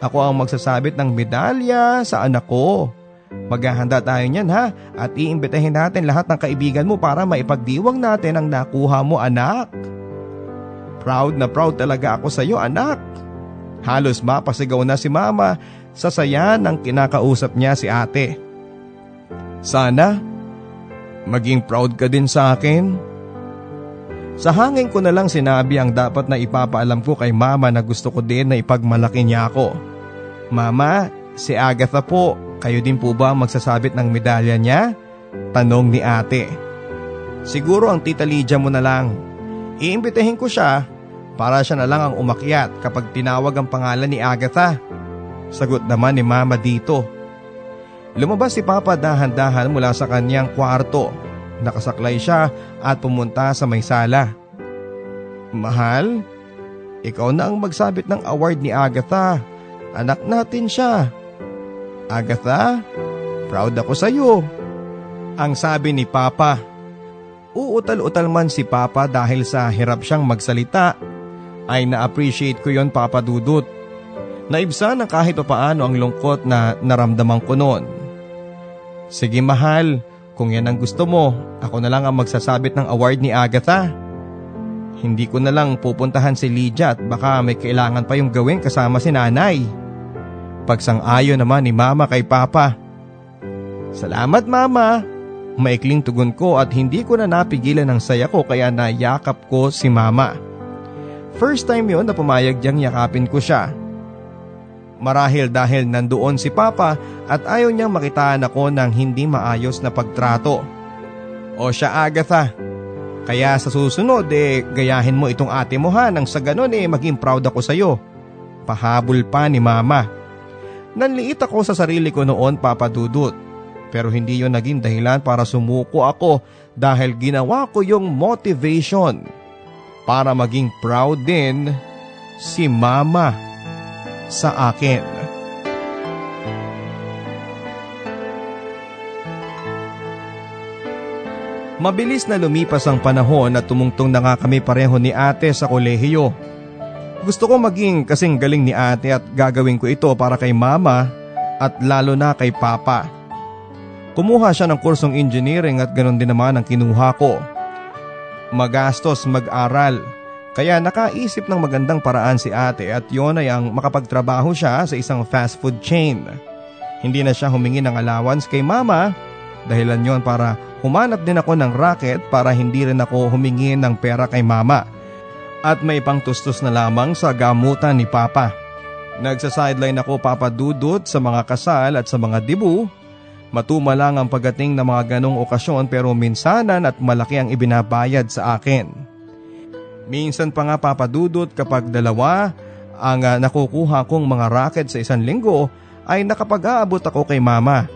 ako ang magsasabit ng medalya sa anak ko. Maghahanda tayo niyan ha at iimbitahin natin lahat ng kaibigan mo para maipagdiwang natin ang nakuha mo anak. Proud na proud talaga ako sa iyo anak. Halos mapasigaw na si mama sa saya ng kinakausap niya si ate. Sana maging proud ka din sa akin. Sa hangin ko na lang sinabi ang dapat na ipapaalam ko kay mama na gusto ko din na ipagmalaki niya ako. Mama, si Agatha po, kayo din po ba magsasabit ng medalya niya? Tanong ni ate. Siguro ang tita Lydia mo na lang. Iimbitahin ko siya para siya na lang ang umakyat kapag tinawag ang pangalan ni Agatha. Sagot naman ni mama dito. Lumabas si Papa dahan-dahan mula sa kanyang kwarto. Nakasaklay siya at pumunta sa may sala. Mahal, ikaw na ang magsabit ng award ni Agatha. Anak natin siya. Agatha, proud ako sa iyo. Ang sabi ni Papa. Uutal-utal man si Papa dahil sa hirap siyang magsalita ay na-appreciate ko yon Papa Dudut. Naibsan ng kahit paano ang lungkot na naramdaman ko noon. Sige mahal, kung yan ang gusto mo, ako na lang ang magsasabit ng award ni Agatha. Hindi ko na lang pupuntahan si Lydia at baka may kailangan pa yung gawin kasama si nanay. Pagsang-ayo naman ni mama kay papa. Salamat mama! Maikling tugon ko at hindi ko na napigilan ang saya ko kaya nayakap ko si mama. First time yon na pumayag diyang yakapin ko siya. Marahil dahil nandoon si Papa at ayaw niyang makitaan ako ng hindi maayos na pagtrato. O siya Agatha, kaya sa susunod eh gayahin mo itong ate mo ha nang sa ganon eh maging proud ako sa iyo. Pahabol pa ni mama. Nanliit ako sa sarili ko noon papadudot. Pero hindi yon naging dahilan para sumuko ako dahil ginawa ko yung motivation para maging proud din si mama sa akin. Mabilis na lumipas ang panahon at tumungtong na nga kami pareho ni ate sa kolehiyo. Gusto ko maging kasing galing ni ate at gagawin ko ito para kay mama at lalo na kay papa. Kumuha siya ng kursong engineering at ganoon din naman ang kinuha ko. Magastos mag-aral kaya nakaisip ng magandang paraan si ate at yon ay ang makapagtrabaho siya sa isang fast food chain. Hindi na siya humingi ng allowance kay mama dahilan yon para humanap din ako ng racket para hindi rin ako humingi ng pera kay mama. At may pangtustos na lamang sa gamutan ni papa. Nagsa-sideline ako papadudot sa mga kasal at sa mga dibu. Matuma lang ang pagdating ng mga ganong okasyon pero minsanan at malaki ang ibinabayad sa akin. Minsan pa nga papadudot kapag dalawa ang uh, nakukuha kong mga racket sa isang linggo ay nakapag-aabot ako kay mama.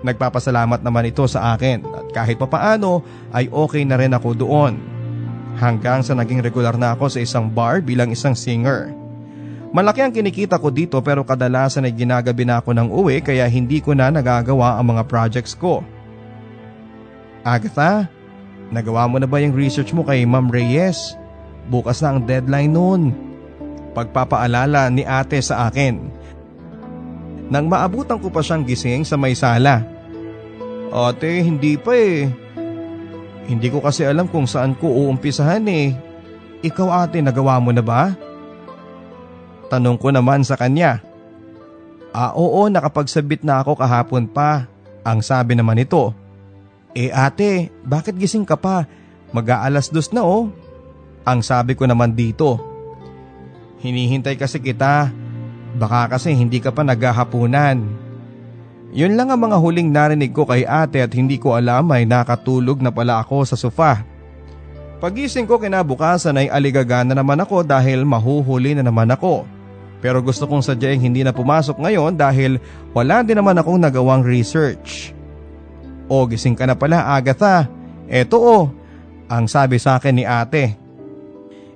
Nagpapasalamat naman ito sa akin at kahit papaano ay okay na rin ako doon. Hanggang sa naging regular na ako sa isang bar bilang isang singer. Malaki ang kinikita ko dito pero kadalasan ay ginagabi na ako ng uwi kaya hindi ko na nagagawa ang mga projects ko. Agatha, nagawa mo na ba yung research mo kay Ma'am Reyes? Bukas na ang deadline noon. Pagpapaalala ni ate sa akin. Nang maabutan ko pa siyang gising sa may sala. Ate, hindi pa eh. Hindi ko kasi alam kung saan ko uumpisahan eh. Ikaw ate, nagawa mo na ba? Tanong ko naman sa kanya. Ah oo, nakapagsabit na ako kahapon pa. Ang sabi naman nito. Eh ate, bakit gising ka pa? Mag-aalas dos na oh. Ang sabi ko naman dito, hinihintay kasi kita, baka kasi hindi ka pa naghahapunan. Yun lang ang mga huling narinig ko kay ate at hindi ko alam ay nakatulog na pala ako sa sofa. Pagising ko kinabukasan ay aligaga na naman ako dahil mahuhuli na naman ako. Pero gusto kong sadyang hindi na pumasok ngayon dahil wala din naman akong nagawang research. O gising ka na pala Agatha. Eto o, ang sabi sa akin ni ate.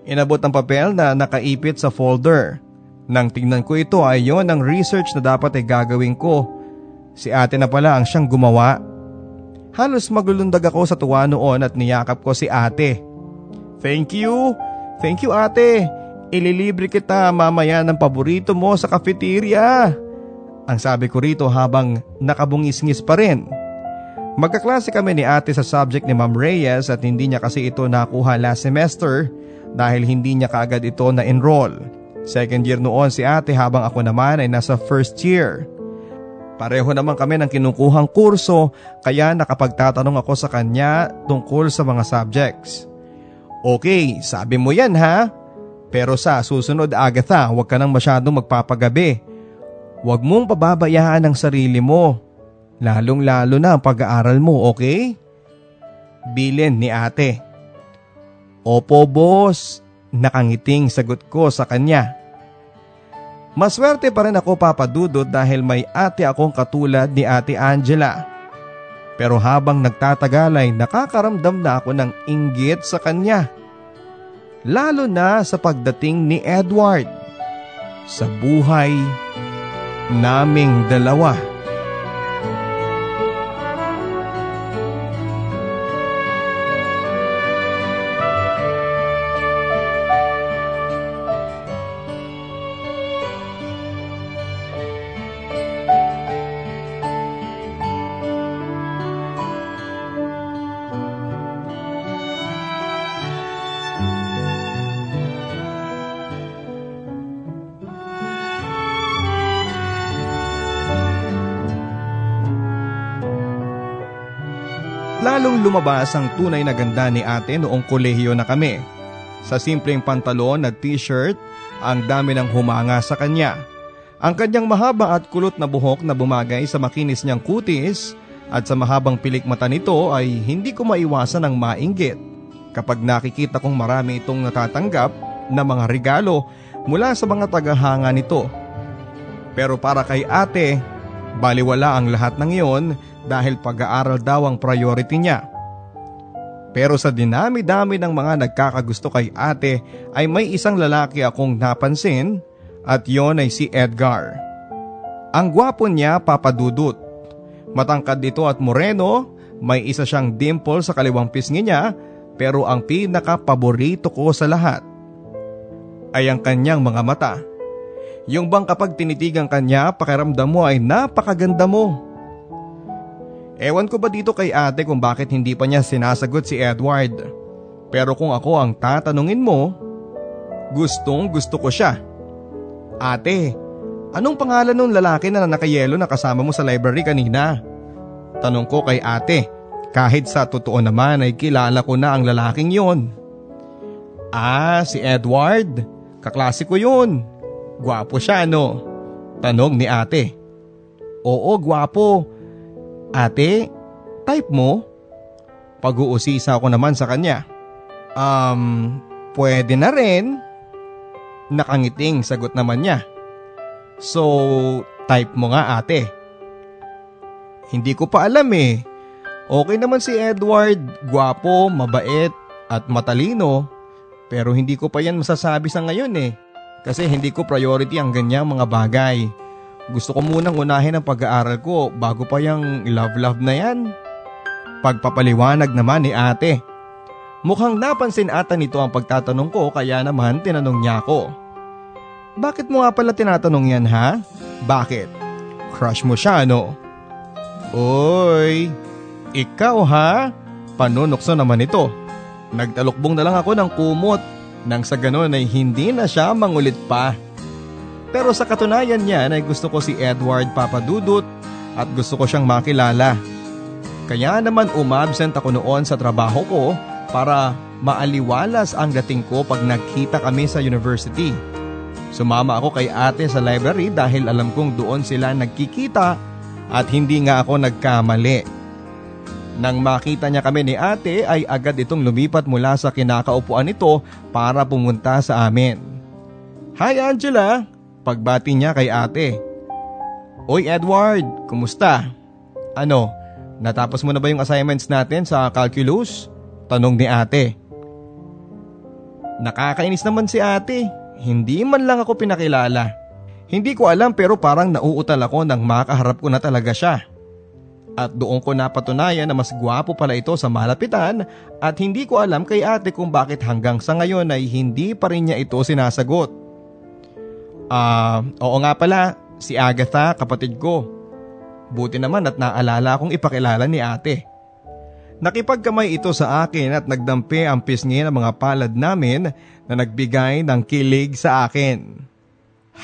Inabot ang papel na nakaipit sa folder. Nang tingnan ko ito ay yon ang research na dapat ay gagawin ko. Si ate na pala ang siyang gumawa. Halos maglulundag ako sa tuwa noon at niyakap ko si ate. Thank you! Thank you ate. Ililibre kita mamaya ng paborito mo sa cafeteria. Ang sabi ko rito habang nakabungis-ngis pa rin. Magkaklase kami ni ate sa subject ni Ma'am Reyes at hindi niya kasi ito nakuha last semester dahil hindi niya kaagad ito na-enroll. Second year noon si ate habang ako naman ay nasa first year. Pareho naman kami ng kinukuhang kurso kaya nakapagtatanong ako sa kanya tungkol sa mga subjects. Okay, sabi mo yan ha? Pero sa susunod Agatha, huwag ka nang masyadong magpapagabi. Huwag mong pababayaan ang sarili mo. Lalong lalo na ang pag-aaral mo, okay? Bilin ni ate. Opo boss, nakangiting sagot ko sa kanya. Maswerte pa rin ako papadudot dahil may ate akong katulad ni ate Angela. Pero habang nagtatagal ay nakakaramdam na ako ng inggit sa kanya. Lalo na sa pagdating ni Edward sa buhay naming dalawa. Lumabas ang tunay na ganda ni ate noong kolehiyo na kami. Sa simpleng pantalon at t-shirt, ang dami ng humanga sa kanya. Ang kanyang mahaba at kulot na buhok na bumagay sa makinis niyang kutis at sa mahabang pilik mata nito ay hindi ko maiwasan ng mainggit kapag nakikita kong marami itong natatanggap na mga regalo mula sa mga tagahanga nito. Pero para kay ate, baliwala ang lahat ng iyon dahil pag-aaral daw ang priority niya. Pero sa dinami-dami ng mga nagkakagusto kay ate ay may isang lalaki akong napansin at yon ay si Edgar. Ang gwapo niya papadudot. Matangkad ito at moreno, may isa siyang dimple sa kaliwang pisngi niya pero ang pinaka-paborito ko sa lahat ay ang kanyang mga mata. Yung bang kapag tinitigan kanya, pakiramdam mo ay napakaganda mo. Ewan ko ba dito kay ate kung bakit hindi pa niya sinasagot si Edward. Pero kung ako ang tatanungin mo, gustong gusto ko siya. Ate, anong pangalan ng lalaki na nakayelo na kasama mo sa library kanina? Tanong ko kay ate, kahit sa totoo naman ay kilala ko na ang lalaking yon. Ah, si Edward. Kaklase ko yun. Gwapo siya no? Tanong ni ate. Oo, gwapo. Ate, type mo? Pag-uusisa ko naman sa kanya. Um, pwede na rin. Nakangiting sagot naman niya. So, type mo nga ate. Hindi ko pa alam eh. Okay naman si Edward, gwapo, mabait, at matalino. Pero hindi ko pa yan masasabi sa ngayon eh. Kasi hindi ko priority ang ganyang mga bagay. Gusto ko munang unahin ang pag-aaral ko bago pa yung love-love na yan. Pagpapaliwanag naman ni ate. Mukhang napansin ata nito ang pagtatanong ko kaya naman tinanong niya ako. Bakit mo nga pala tinatanong yan ha? Bakit? Crush mo siya no? Oy, ikaw ha? Panunokso naman ito. Nagtalukbong na lang ako ng kumot nang sa ganon ay hindi na siya mangulit pa. Pero sa katunayan niya ay gusto ko si Edward Papadudut at gusto ko siyang makilala. Kaya naman umabsent ako noon sa trabaho ko para maaliwalas ang dating ko pag nagkita kami sa university. Sumama ako kay ate sa library dahil alam kong doon sila nagkikita at hindi nga ako nagkamali. Nang makita niya kami ni ate ay agad itong lumipat mula sa kinakaupuan nito para pumunta sa amin. Hi Angela! Pagbati niya kay ate. Oy Edward, kumusta? Ano, natapos mo na ba yung assignments natin sa calculus? Tanong ni ate. Nakakainis naman si ate. Hindi man lang ako pinakilala. Hindi ko alam pero parang nauutal ako nang makaharap ko na talaga siya. At doon ko napatunayan na mas gwapo pala ito sa malapitan at hindi ko alam kay ate kung bakit hanggang sa ngayon ay hindi pa rin niya ito sinasagot. Ah, uh, oo nga pala, si Agatha kapatid ko. Buti naman at naalala akong ipakilala ni ate. Nakipagkamay ito sa akin at nagdampi ang pisngi ng mga palad namin na nagbigay ng kilig sa akin.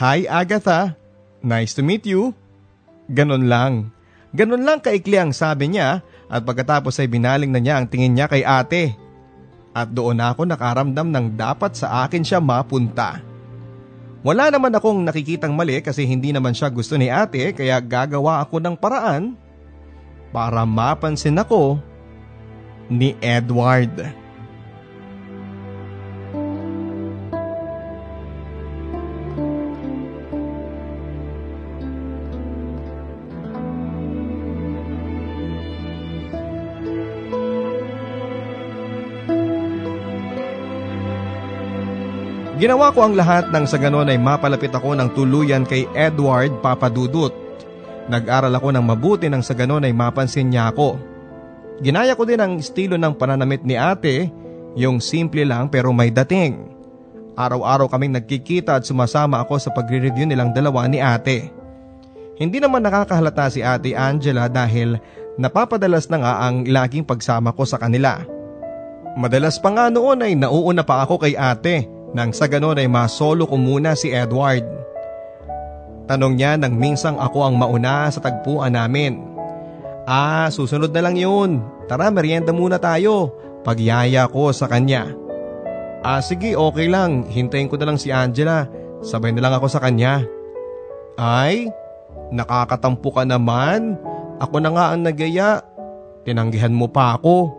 Hi Agatha, nice to meet you. Ganon lang. Ganon lang kaikli ang sabi niya at pagkatapos ay binaling na niya ang tingin niya kay ate. At doon ako nakaramdam ng dapat sa akin siya mapunta. Wala naman akong nakikitang mali kasi hindi naman siya gusto ni ate kaya gagawa ako ng paraan para mapansin ako ni Edward. Ginawa ko ang lahat ng sa ganon ay mapalapit ako ng tuluyan kay Edward Papadudut. Nag-aral ako ng mabuti nang sa ganon ay mapansin niya ako. Ginaya ko din ang estilo ng pananamit ni ate, yung simple lang pero may dating. Araw-araw kaming nagkikita at sumasama ako sa pagre-review nilang dalawa ni ate. Hindi naman nakakahalata si ate Angela dahil napapadalas na nga ang laging pagsama ko sa kanila. Madalas pa nga noon ay nauuna pa ako kay ate nang sa ganon ay masolo ko muna si Edward. Tanong niya nang minsang ako ang mauna sa tagpuan namin. Ah, susunod na lang yun. Tara, merienda muna tayo. Pagyaya ko sa kanya. Ah, sige, okay lang. Hintayin ko na lang si Angela. Sabay na lang ako sa kanya. Ay, nakakatampo ka naman. Ako na nga ang nagaya. Tinanggihan mo pa ako.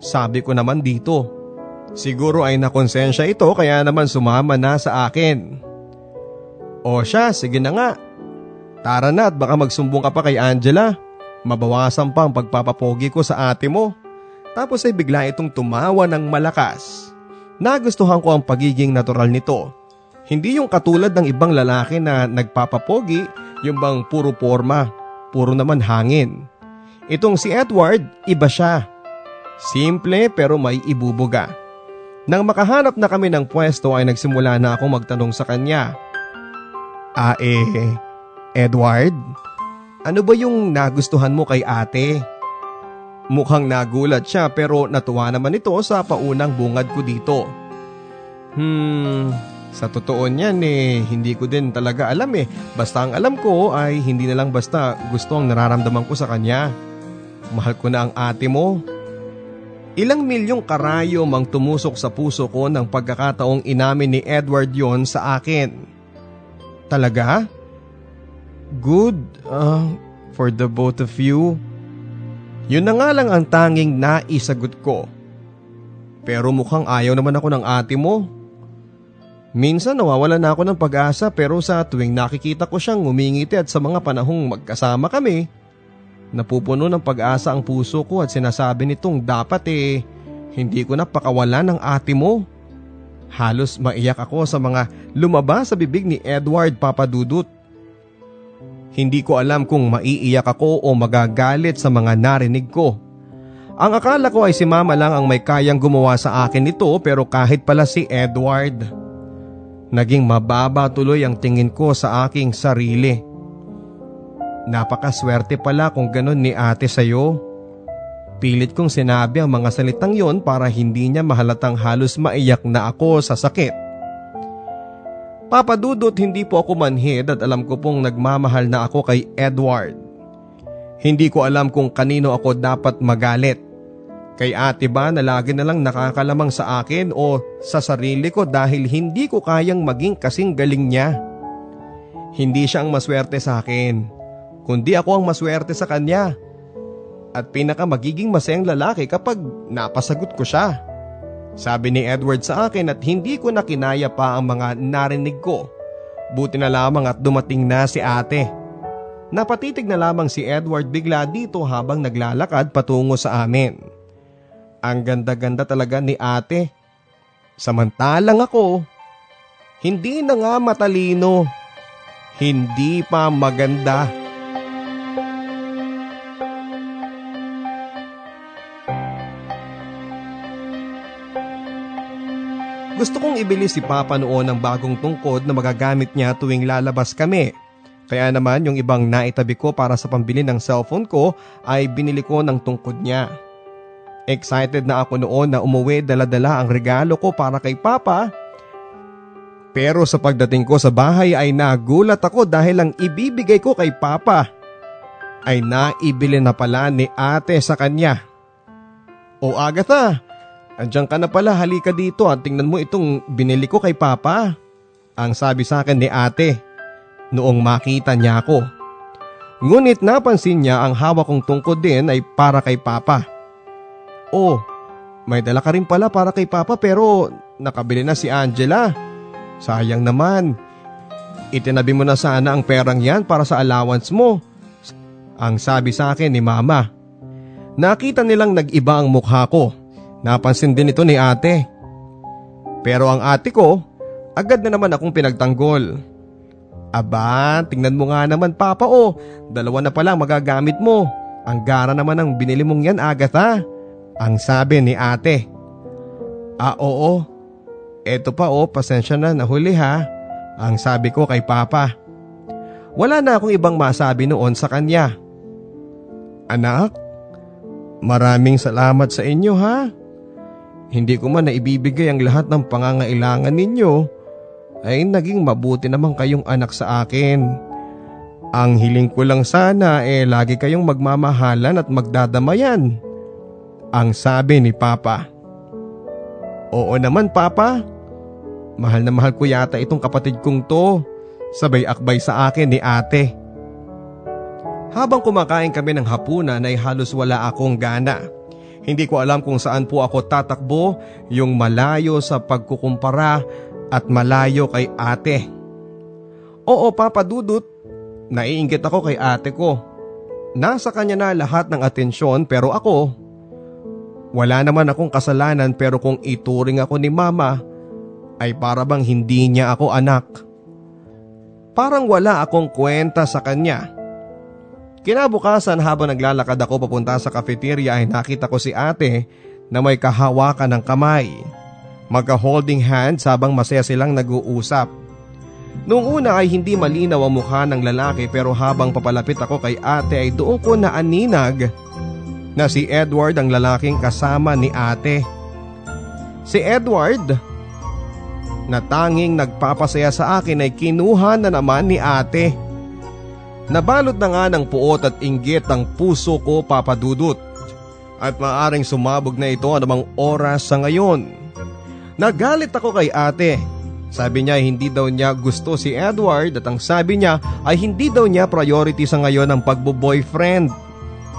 Sabi ko naman dito. Siguro ay nakonsensya ito kaya naman sumama na sa akin. O siya, sige na nga. Tara na at baka magsumbong ka pa kay Angela. Mabawasan pa ang pagpapapogi ko sa ate mo. Tapos ay bigla itong tumawa ng malakas. Nagustuhan ko ang pagiging natural nito. Hindi yung katulad ng ibang lalaki na nagpapapogi, yung bang puro forma, puro naman hangin. Itong si Edward, iba siya. Simple pero may ibubuga. Nang makahanap na kami ng pwesto ay nagsimula na akong magtanong sa kanya. Ah eh, Edward, ano ba yung nagustuhan mo kay ate? Mukhang nagulat siya pero natuwa naman ito sa paunang bungad ko dito. Hmm, sa totoo niyan eh, hindi ko din talaga alam eh. Basta ang alam ko ay hindi na lang basta gusto ang nararamdaman ko sa kanya. Mahal ko na ang ate mo. Ilang milyong karayom ang tumusok sa puso ko ng pagkakataong inamin ni Edward yon sa akin. Talaga? Good uh, for the both of you. Yun na nga lang ang tanging naisagot ko. Pero mukhang ayaw naman ako ng ate mo. Minsan nawawala na ako ng pag-asa pero sa tuwing nakikita ko siyang umingiti at sa mga panahong magkasama kami, Napupuno ng pag-asa ang puso ko at sinasabi nitong dapat eh, hindi ko na pakawalan ng ate mo. Halos maiyak ako sa mga lumabas sa bibig ni Edward Papadudut. Hindi ko alam kung maiiyak ako o magagalit sa mga narinig ko. Ang akala ko ay si mama lang ang may kayang gumawa sa akin nito pero kahit pala si Edward. Naging mababa tuloy ang tingin ko sa aking sarili. Napakaswerte pala kung ganun ni ate sa'yo. Pilit kong sinabi ang mga salitang yon para hindi niya mahalatang halos maiyak na ako sa sakit. Papadudot hindi po ako manhid at alam ko pong nagmamahal na ako kay Edward. Hindi ko alam kung kanino ako dapat magalit. Kay ate ba na lagi na lang nakakalamang sa akin o sa sarili ko dahil hindi ko kayang maging kasing galing niya. Hindi siya ang maswerte sa akin kundi ako ang maswerte sa kanya. At pinaka magiging masayang lalaki kapag napasagot ko siya. Sabi ni Edward sa akin at hindi ko na kinaya pa ang mga narinig ko. Buti na lamang at dumating na si ate. Napatitig na lamang si Edward bigla dito habang naglalakad patungo sa amin. Ang ganda-ganda talaga ni ate. Samantalang ako, hindi na nga matalino. Hindi pa maganda. Gusto kong ibili si Papa noon ng bagong tungkod na magagamit niya tuwing lalabas kami. Kaya naman yung ibang naitabi ko para sa pambili ng cellphone ko ay binili ko ng tungkod niya. Excited na ako noon na umuwi dala-dala ang regalo ko para kay Papa. Pero sa pagdating ko sa bahay ay nagulat ako dahil ang ibibigay ko kay Papa ay naibili na pala ni ate sa kanya. O Agatha, Andiyan ka na pala, halika dito at tingnan mo itong binili ko kay Papa. Ang sabi sa akin ni ate, noong makita niya ako. Ngunit napansin niya ang hawak kong tungkod din ay para kay Papa. Oh, may dala ka rin pala para kay Papa pero nakabili na si Angela. Sayang naman. Itinabi mo na sana ang perang yan para sa allowance mo. Ang sabi sa akin ni Mama. Nakita nilang nag-iba ang mukha ko Napansin din ito ni ate. Pero ang ate ko, agad na naman akong pinagtanggol. Aba, tingnan mo nga naman papa oh, dalawa na pala magagamit mo. Ang gara naman ng binili mong yan Agatha. Ang sabi ni ate. Ah oo, eto pa oh, pasensya na nahuli ha. Ang sabi ko kay papa. Wala na akong ibang masabi noon sa kanya. Anak, maraming salamat sa inyo ha. Hindi ko man naibibigay ang lahat ng pangangailangan ninyo ay naging mabuti naman kayong anak sa akin. Ang hiling ko lang sana eh lagi kayong magmamahalan at magdadamayan. Ang sabi ni Papa. Oo naman Papa. Mahal na mahal ko yata itong kapatid kong to. Sabay akbay sa akin ni ate. Habang kumakain kami ng hapunan ay halos wala akong gana. Hindi ko alam kung saan po ako tatakbo yung malayo sa pagkukumpara at malayo kay ate. Oo Papa Dudut, naiingit ako kay ate ko. Nasa kanya na lahat ng atensyon pero ako, wala naman akong kasalanan pero kung ituring ako ni mama, ay para bang hindi niya ako anak. Parang wala akong kwenta sa kanya. Kinabukasan habang naglalakad ako papunta sa cafeteria ay nakita ko si ate na may kahawakan ng kamay. Magka-holding hands habang masaya silang nag-uusap. Noong una ay hindi malinaw ang mukha ng lalaki pero habang papalapit ako kay ate ay doon ko na aninag na si Edward ang lalaking kasama ni ate. Si Edward na tanging nagpapasaya sa akin ay kinuha na naman ni ate. Nabalot na nga ng puot at inggit ang puso ko papadudot. At maaring sumabog na ito anumang oras sa ngayon. Nagalit ako kay ate. Sabi niya hindi daw niya gusto si Edward at ang sabi niya ay hindi daw niya priority sa ngayon ang pagbo-boyfriend.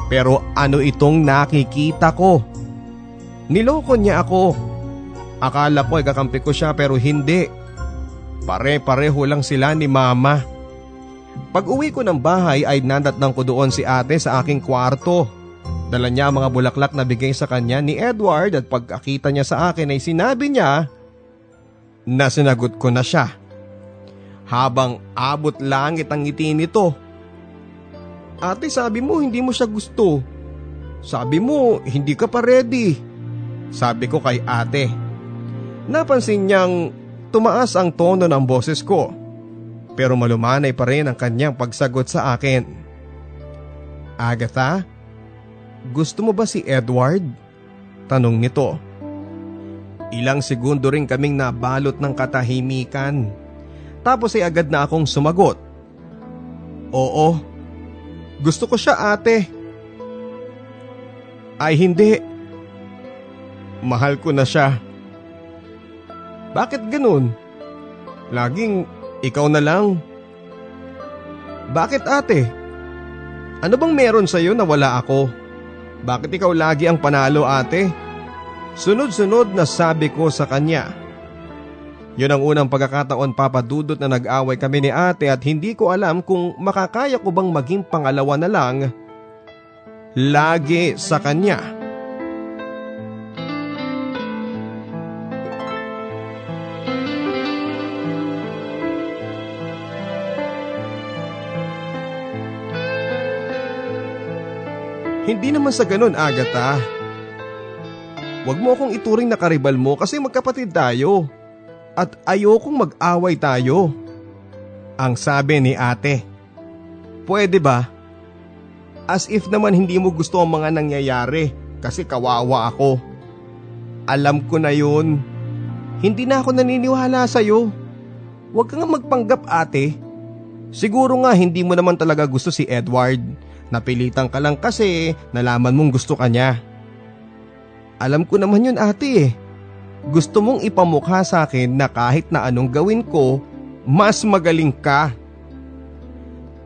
Pero ano itong nakikita ko? Niloko niya ako. Akala ko ay kakampi ko siya pero hindi. Pare-pareho lang sila ni mama. Pag uwi ko ng bahay ay nandatnang ko doon si ate sa aking kwarto. Dala niya mga bulaklak na bigay sa kanya ni Edward at pagkakita niya sa akin ay sinabi niya na sinagot ko na siya. Habang abot langit ang ngiti nito. Ate sabi mo hindi mo siya gusto. Sabi mo hindi ka pa ready. Sabi ko kay ate. Napansin niyang tumaas ang tono ng boses ko pero malumanay pa rin ang kanyang pagsagot sa akin. Agatha, gusto mo ba si Edward? Tanong nito. Ilang segundo rin kaming nabalot ng katahimikan. Tapos ay agad na akong sumagot. Oo, gusto ko siya ate. Ay hindi. Mahal ko na siya. Bakit ganun? Laging ikaw na lang. Bakit ate? Ano bang meron sa'yo na wala ako? Bakit ikaw lagi ang panalo ate? Sunod-sunod na sabi ko sa kanya. Yun ang unang pagkakataon papadudot na nag-away kami ni ate at hindi ko alam kung makakaya ko bang maging pangalawa na lang lagi sa kanya. Hindi naman sa ganun, Agatha. Huwag mo akong ituring na karibal mo kasi magkapatid tayo. at ayokong mag-away tayo. Ang sabi ni ate. Pwede ba? As if naman hindi mo gusto ang mga nangyayari kasi kawawa ako. Alam ko na yun. Hindi na ako naniniwala sa'yo. Huwag kang magpanggap ate. Siguro nga hindi mo naman talaga gusto si Edward. Napilitan ka lang kasi nalaman mong gusto ka niya. Alam ko naman yun ate eh. Gusto mong ipamukha sa akin na kahit na anong gawin ko, mas magaling ka.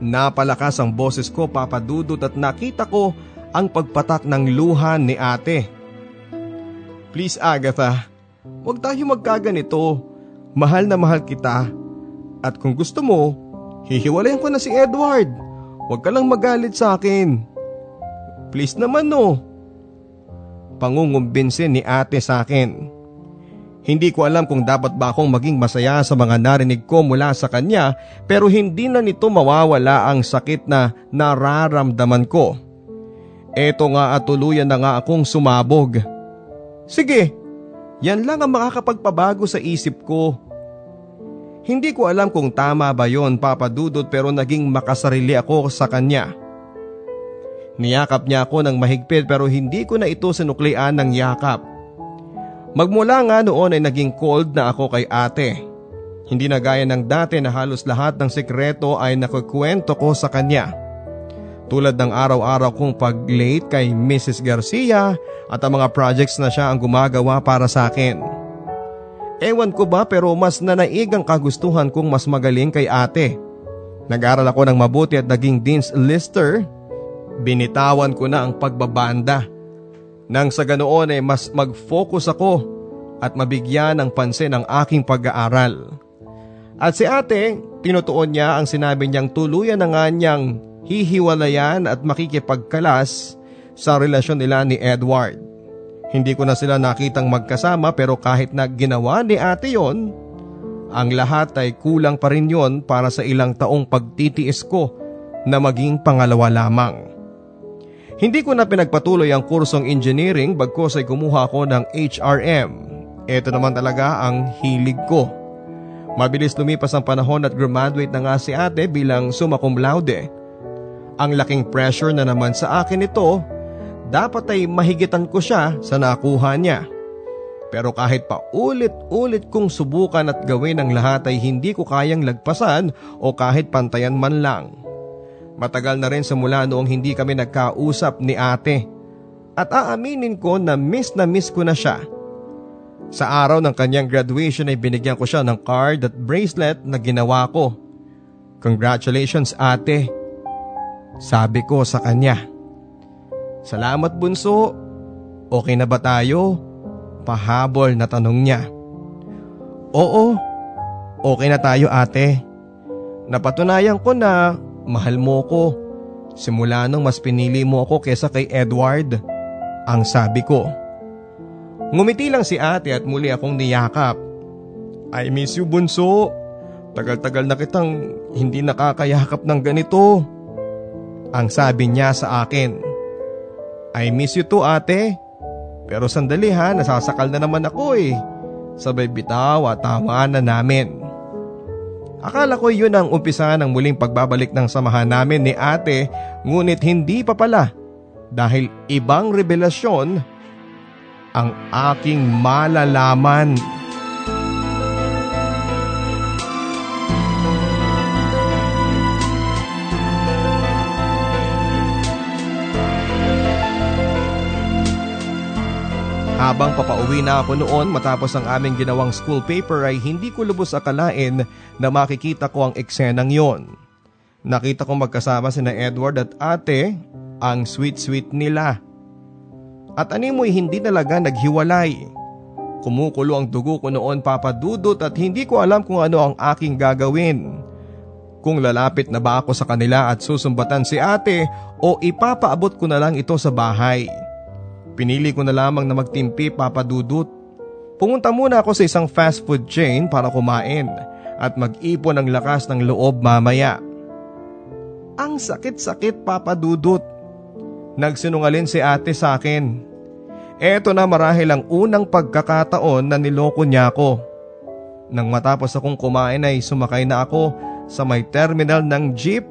Napalakas ang boses ko papadudot at nakita ko ang pagpatak ng luha ni ate. Please Agatha, huwag tayo magkaganito. Mahal na mahal kita. At kung gusto mo, hihiwalayan ko na si Edward. Huwag ka lang magalit sa akin. Please naman no. Pangungumbinsin ni ate sa akin. Hindi ko alam kung dapat ba akong maging masaya sa mga narinig ko mula sa kanya pero hindi na nito mawawala ang sakit na nararamdaman ko. Eto nga at tuluyan na nga akong sumabog. Sige, yan lang ang makakapagpabago sa isip ko. Hindi ko alam kung tama ba yon papadudot pero naging makasarili ako sa kanya. Niyakap niya ako ng mahigpit pero hindi ko na ito sinuklian ng yakap. Magmula nga noon ay naging cold na ako kay ate. Hindi na gaya ng dati na halos lahat ng sekreto ay nakukwento ko sa kanya. Tulad ng araw-araw kong pag-late kay Mrs. Garcia at ang mga projects na siya ang gumagawa para sa akin. Ewan ko ba pero mas nanaig ang kagustuhan kong mas magaling kay ate. Nag-aral ako ng mabuti at naging Dean's Lister. Binitawan ko na ang pagbabanda nang sa ganoon ay mas mag-focus ako at mabigyan ng pansin ang aking pag-aaral. At si ate, tinutuon niya ang sinabi niyang tuluyan na nga niyang hihiwalayan at makikipagkalas sa relasyon nila ni Edward. Hindi ko na sila nakitang magkasama pero kahit na ginawa ni ate yon, ang lahat ay kulang pa rin yon para sa ilang taong pagtitiis ko na maging pangalawa lamang. Hindi ko na pinagpatuloy ang kursong engineering bagkos ay kumuha ako ng HRM. Ito naman talaga ang hilig ko. Mabilis lumipas ang panahon at graduate na nga si ate bilang summa cum laude. Ang laking pressure na naman sa akin ito, dapat ay mahigitan ko siya sa nakuha niya. Pero kahit pa ulit-ulit kong subukan at gawin ang lahat ay hindi ko kayang lagpasan o kahit pantayan man lang. Matagal na rin sa mula noong hindi kami nagkausap ni ate. At aaminin ko na miss na miss ko na siya. Sa araw ng kanyang graduation ay binigyan ko siya ng card at bracelet na ginawa ko. Congratulations ate. Sabi ko sa kanya. Salamat bunso. Okay na ba tayo? Pahabol na tanong niya. Oo, okay na tayo ate. Napatunayan ko na Mahal mo ko. Simula nung mas pinili mo ako kesa kay Edward. Ang sabi ko. Ngumiti lang si ate at muli akong niyakap. I miss you bunso. Tagal-tagal na kitang hindi nakakayakap ng ganito. Ang sabi niya sa akin. I miss you too ate. Pero sandali ha, nasasakal na naman ako eh. Sabay bitaw at tama na namin. Akala ko yun ang umpisa ng muling pagbabalik ng samahan namin ni ate ngunit hindi pa pala dahil ibang revelasyon ang aking malalaman. Habang papauwi na ako noon matapos ang aming ginawang school paper ay hindi ko lubos akalain na makikita ko ang eksenang yon. Nakita ko magkasama sina Edward at ate ang sweet-sweet nila. At animoy hindi talaga naghiwalay. Kumukulo ang dugo ko noon papadudot at hindi ko alam kung ano ang aking gagawin. Kung lalapit na ba ako sa kanila at susumbatan si ate o ipapaabot ko na lang ito sa bahay. Pinili ko na lamang na magtimpi papadudot. Pumunta muna ako sa isang fast food chain para kumain at mag-ipon ng lakas ng loob mamaya. Ang sakit-sakit papadudot. Nagsinungalin si ate sa akin. Eto na marahil ang unang pagkakataon na niloko niya ako. Nang matapos akong kumain ay sumakay na ako sa may terminal ng jeep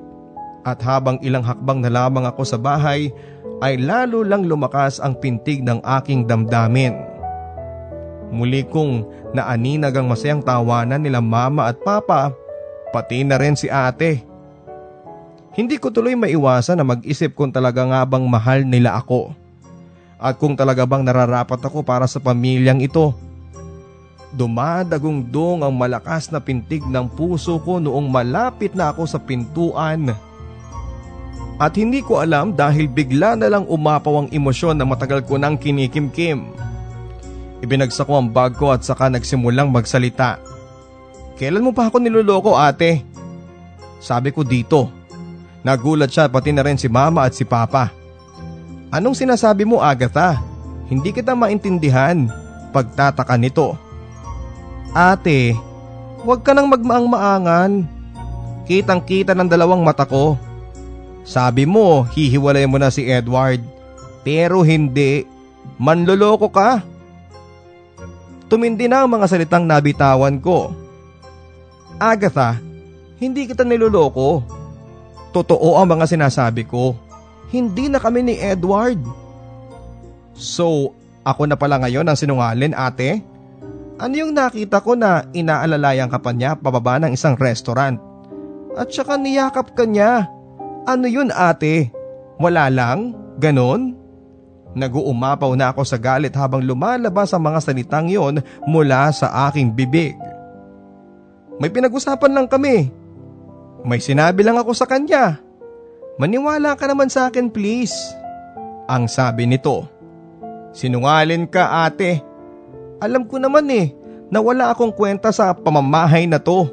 at habang ilang hakbang na lamang ako sa bahay ay lalo lang lumakas ang pintig ng aking damdamin. Muli kong naaninag ang masayang tawanan nila mama at papa pati na rin si ate. Hindi ko tuloy maiwasan na mag-isip kung talaga nga bang mahal nila ako. At kung talaga bang nararapat ako para sa pamilyang ito. Dumadagong-dong ang malakas na pintig ng puso ko noong malapit na ako sa pintuan. At hindi ko alam dahil bigla na lang umapaw ang emosyon na matagal ko nang kinikimkim. Ibinagsak ko ang bag ko at saka nagsimulang magsalita. Kailan mo pa ako niloloko ate? Sabi ko dito. Nagulat siya pati na rin si mama at si papa. Anong sinasabi mo Agatha? Hindi kita maintindihan. Pagtataka nito. Ate, huwag ka nang magmaang-maangan. Kitang kita ng dalawang mata ko. Sabi mo, hihiwalay mo na si Edward. Pero hindi. Manloloko ka. Tumindi na ang mga salitang nabitawan ko. Agatha, hindi kita niloloko. Totoo ang mga sinasabi ko. Hindi na kami ni Edward. So, ako na pala ngayon ang sinungalin ate? Ano yung nakita ko na inaalalayan ka pa niya pababa ng isang restaurant? At saka niyakap ka niya. Ano yun ate? Wala lang? Ganon? Naguumapaw na ako sa galit habang lumalabas ang mga salitang yon mula sa aking bibig. May pinag-usapan lang kami may sinabi lang ako sa kanya. Maniwala ka naman sa akin please. Ang sabi nito. Sinungalin ka ate. Alam ko naman eh na wala akong kwenta sa pamamahay na to.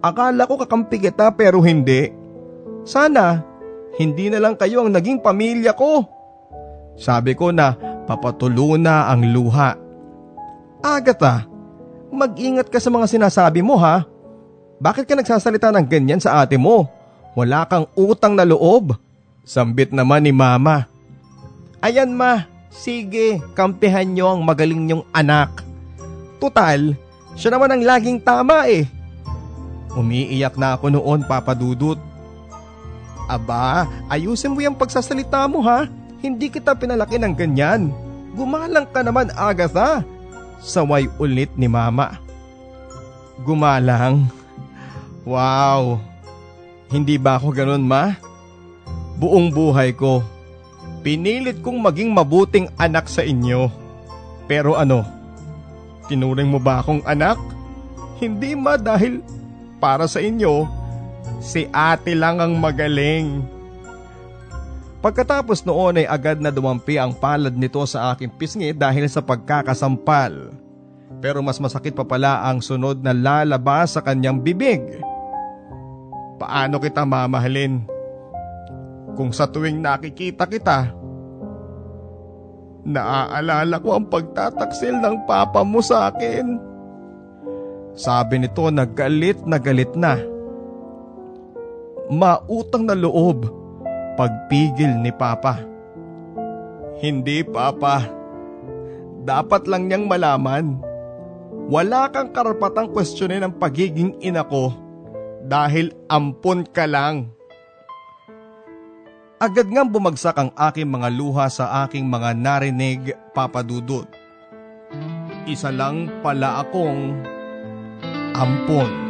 Akala ko kakampi kita pero hindi. Sana hindi na lang kayo ang naging pamilya ko. Sabi ko na papatulo na ang luha. Agatha, mag-ingat ka sa mga sinasabi mo ha. Bakit ka nagsasalita ng ganyan sa ate mo? Wala kang utang na loob. Sambit naman ni mama. Ayan ma, sige, kampihan nyo ang magaling nyong anak. Tutal, siya naman ang laging tama eh. Umiiyak na ako noon papadudot. Aba, ayusin mo yung pagsasalita mo ha. Hindi kita pinalaki ng ganyan. Gumalang ka naman Agatha. Saway ulit ni mama. Gumalang? Wow! Hindi ba ako ganun ma? Buong buhay ko, pinilit kong maging mabuting anak sa inyo. Pero ano, tinuring mo ba akong anak? Hindi ma dahil para sa inyo, si ate lang ang magaling. Pagkatapos noon ay agad na dumampi ang palad nito sa aking pisngi dahil sa pagkakasampal. Pero mas masakit pa pala ang sunod na lalabas sa kanyang bibig paano kita mamahalin. Kung sa tuwing nakikita kita, naaalala ko ang pagtataksil ng papa mo sa akin. Sabi nito na galit na galit na. Mautang na loob pagpigil ni papa. Hindi papa, dapat lang niyang malaman. Wala kang karapatang kwestiyonin ang pagiging ina ko dahil ampon ka lang. Agad nga bumagsak ang aking mga luha sa aking mga narinig papadudot. Isa lang pala akong ampon.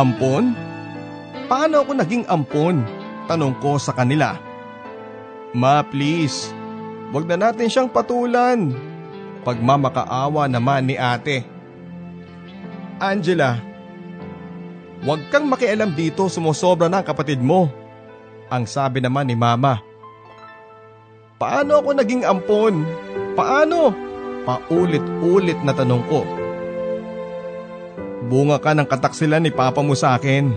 Ampon? Paano ako naging ampon? Tanong ko sa kanila. Ma please, wag na natin siyang patulan. Pagmamakaawa naman ni ate. Angela, wag kang makialam dito sumusobra na ang kapatid mo. Ang sabi naman ni mama. Paano ako naging ampon? Paano? Paulit-ulit na tanong ko. Bunga ka ng kataksilan ni papa mo sa akin.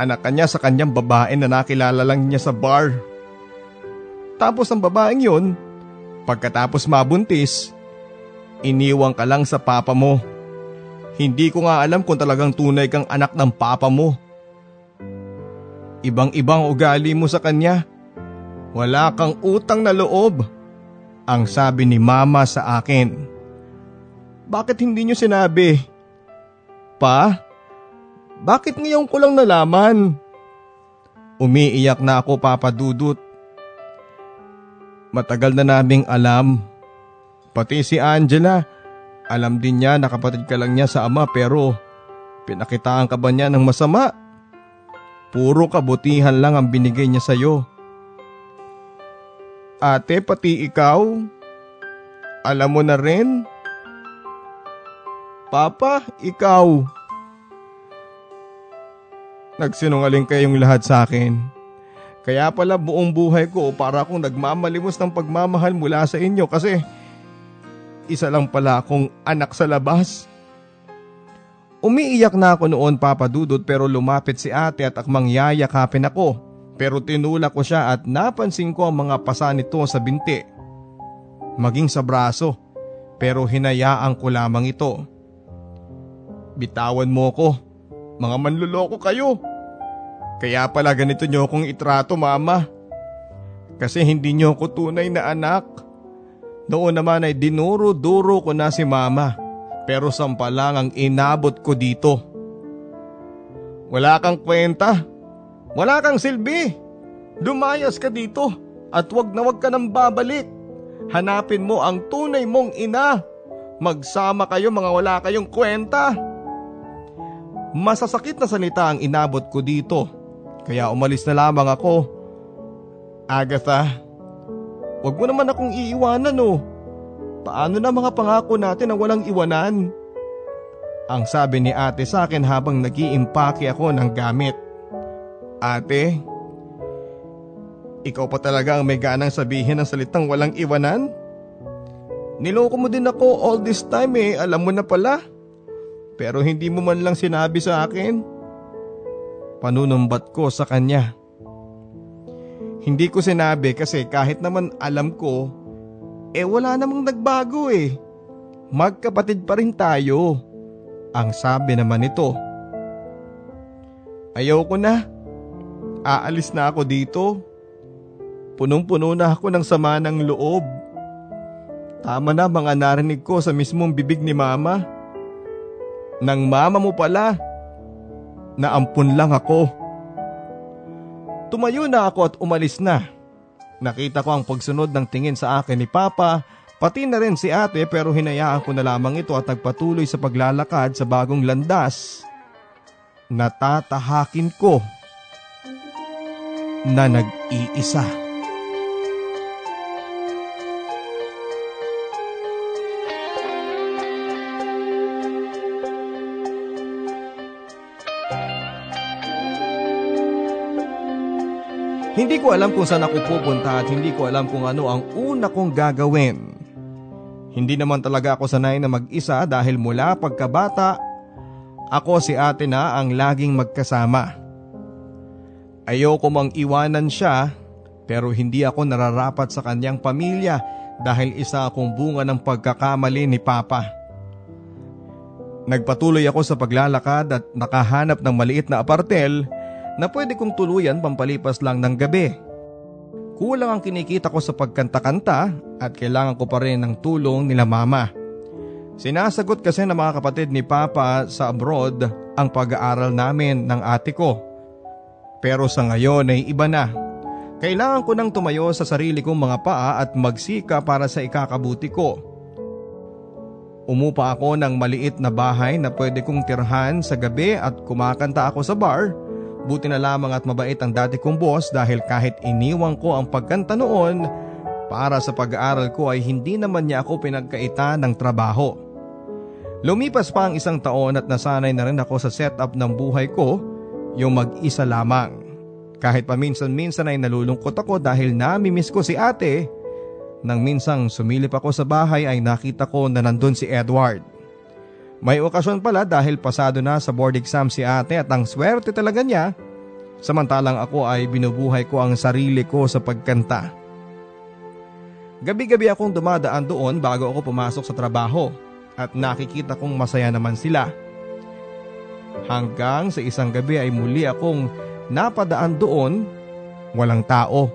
Anak kanya sa kanyang babae na nakilala lang niya sa bar. Tapos ang babaeng yun, pagkatapos mabuntis, iniwang ka lang sa papa mo. Hindi ko nga alam kung talagang tunay kang anak ng papa mo. Ibang-ibang ugali mo sa kanya. Wala kang utang na loob. Ang sabi ni mama sa akin. Bakit hindi niyo sinabi? Pa, bakit ngayon ko lang nalaman? Umiiyak na ako papadudot. Matagal na naming alam. Pati si Angela, alam din niya na kapatid ka lang niya sa ama pero pinakitaan ka ba niya ng masama? Puro kabutihan lang ang binigay niya sa'yo. Ate, pati ikaw? Alam mo na rin? Papa, ikaw. Nagsinungaling kayong lahat sa akin. Kaya pala buong buhay ko para akong nagmamalimos ng pagmamahal mula sa inyo kasi isa lang pala akong anak sa labas. Umiiyak na ako noon papadudod pero lumapit si ate at akmang yayakapin ako. Pero tinulak ko siya at napansin ko ang mga pasa nito sa binti. Maging sa braso pero hinayaan ko lamang ito. Bitawan mo ko. Mga manluloko kayo. Kaya pala ganito nyo akong itrato mama. Kasi hindi nyo ako tunay na anak. Noon naman ay dinuro-duro ko na si mama. Pero sampa lang ang inabot ko dito. Wala kang kwenta. Wala kang silbi. Lumayas ka dito at wag na wag ka nang babalik. Hanapin mo ang tunay mong ina. Magsama kayo mga wala kayong kwenta. Masasakit na salita ang inabot ko dito. Kaya umalis na lamang ako. Agatha, wag mo naman akong iiwanan oh. Paano na mga pangako natin na walang iwanan? Ang sabi ni ate sa akin habang nag-iimpake ako ng gamit. Ate, ikaw pa talaga ang may ganang sabihin ng salitang walang iwanan? Niloko mo din ako all this time eh, alam mo na pala. Pero hindi mo man lang sinabi sa akin. Panunumbat ko sa kanya. Hindi ko sinabi kasi kahit naman alam ko eh wala namang nagbago eh. Magkapatid pa rin tayo. Ang sabi naman nito. Ayoko na. Aalis na ako dito. Punong-puno na ako ng sama ng loob. Tama na mga narinig ko sa mismong bibig ni mama. Nang mama mo pala. Naampun lang ako. Tumayo na ako at umalis na. Nakita ko ang pagsunod ng tingin sa akin ni Papa, pati na rin si ate pero hinayaan ko na lamang ito at nagpatuloy sa paglalakad sa bagong landas. Natatahakin ko na nag-iisa. Hindi ko alam kung saan ako pupunta at hindi ko alam kung ano ang una kong gagawin. Hindi naman talaga ako sanay na mag-isa dahil mula pagkabata, ako si ate na ang laging magkasama. Ayoko mang iwanan siya pero hindi ako nararapat sa kanyang pamilya dahil isa akong bunga ng pagkakamali ni Papa. Nagpatuloy ako sa paglalakad at nakahanap ng maliit na apartel na pwede kong tuluyan pampalipas lang ng gabi. Kulang ang kinikita ko sa pagkanta-kanta at kailangan ko pa rin ng tulong nila mama. Sinasagot kasi ng mga kapatid ni Papa sa abroad ang pag-aaral namin ng ate ko. Pero sa ngayon ay iba na. Kailangan ko nang tumayo sa sarili kong mga paa at magsika para sa ikakabuti ko. Umupa ako ng maliit na bahay na pwede kong tirhan sa gabi at kumakanta ako sa bar Buti na lamang at mabait ang dati kong boss dahil kahit iniwang ko ang pagkanta noon, para sa pag-aaral ko ay hindi naman niya ako pinagkaita ng trabaho. Lumipas pa ang isang taon at nasanay na rin ako sa setup ng buhay ko, yung mag-isa lamang. Kahit paminsan-minsan ay nalulungkot ako dahil namimiss ko si ate, nang minsang sumilip ako sa bahay ay nakita ko na nandun si Edward. May okasyon pala dahil pasado na sa board exam si ate at ang swerte talaga niya Samantalang ako ay binubuhay ko ang sarili ko sa pagkanta. Gabi-gabi akong dumadaan doon bago ako pumasok sa trabaho at nakikita kong masaya naman sila. Hanggang sa isang gabi ay muli akong napadaan doon, walang tao.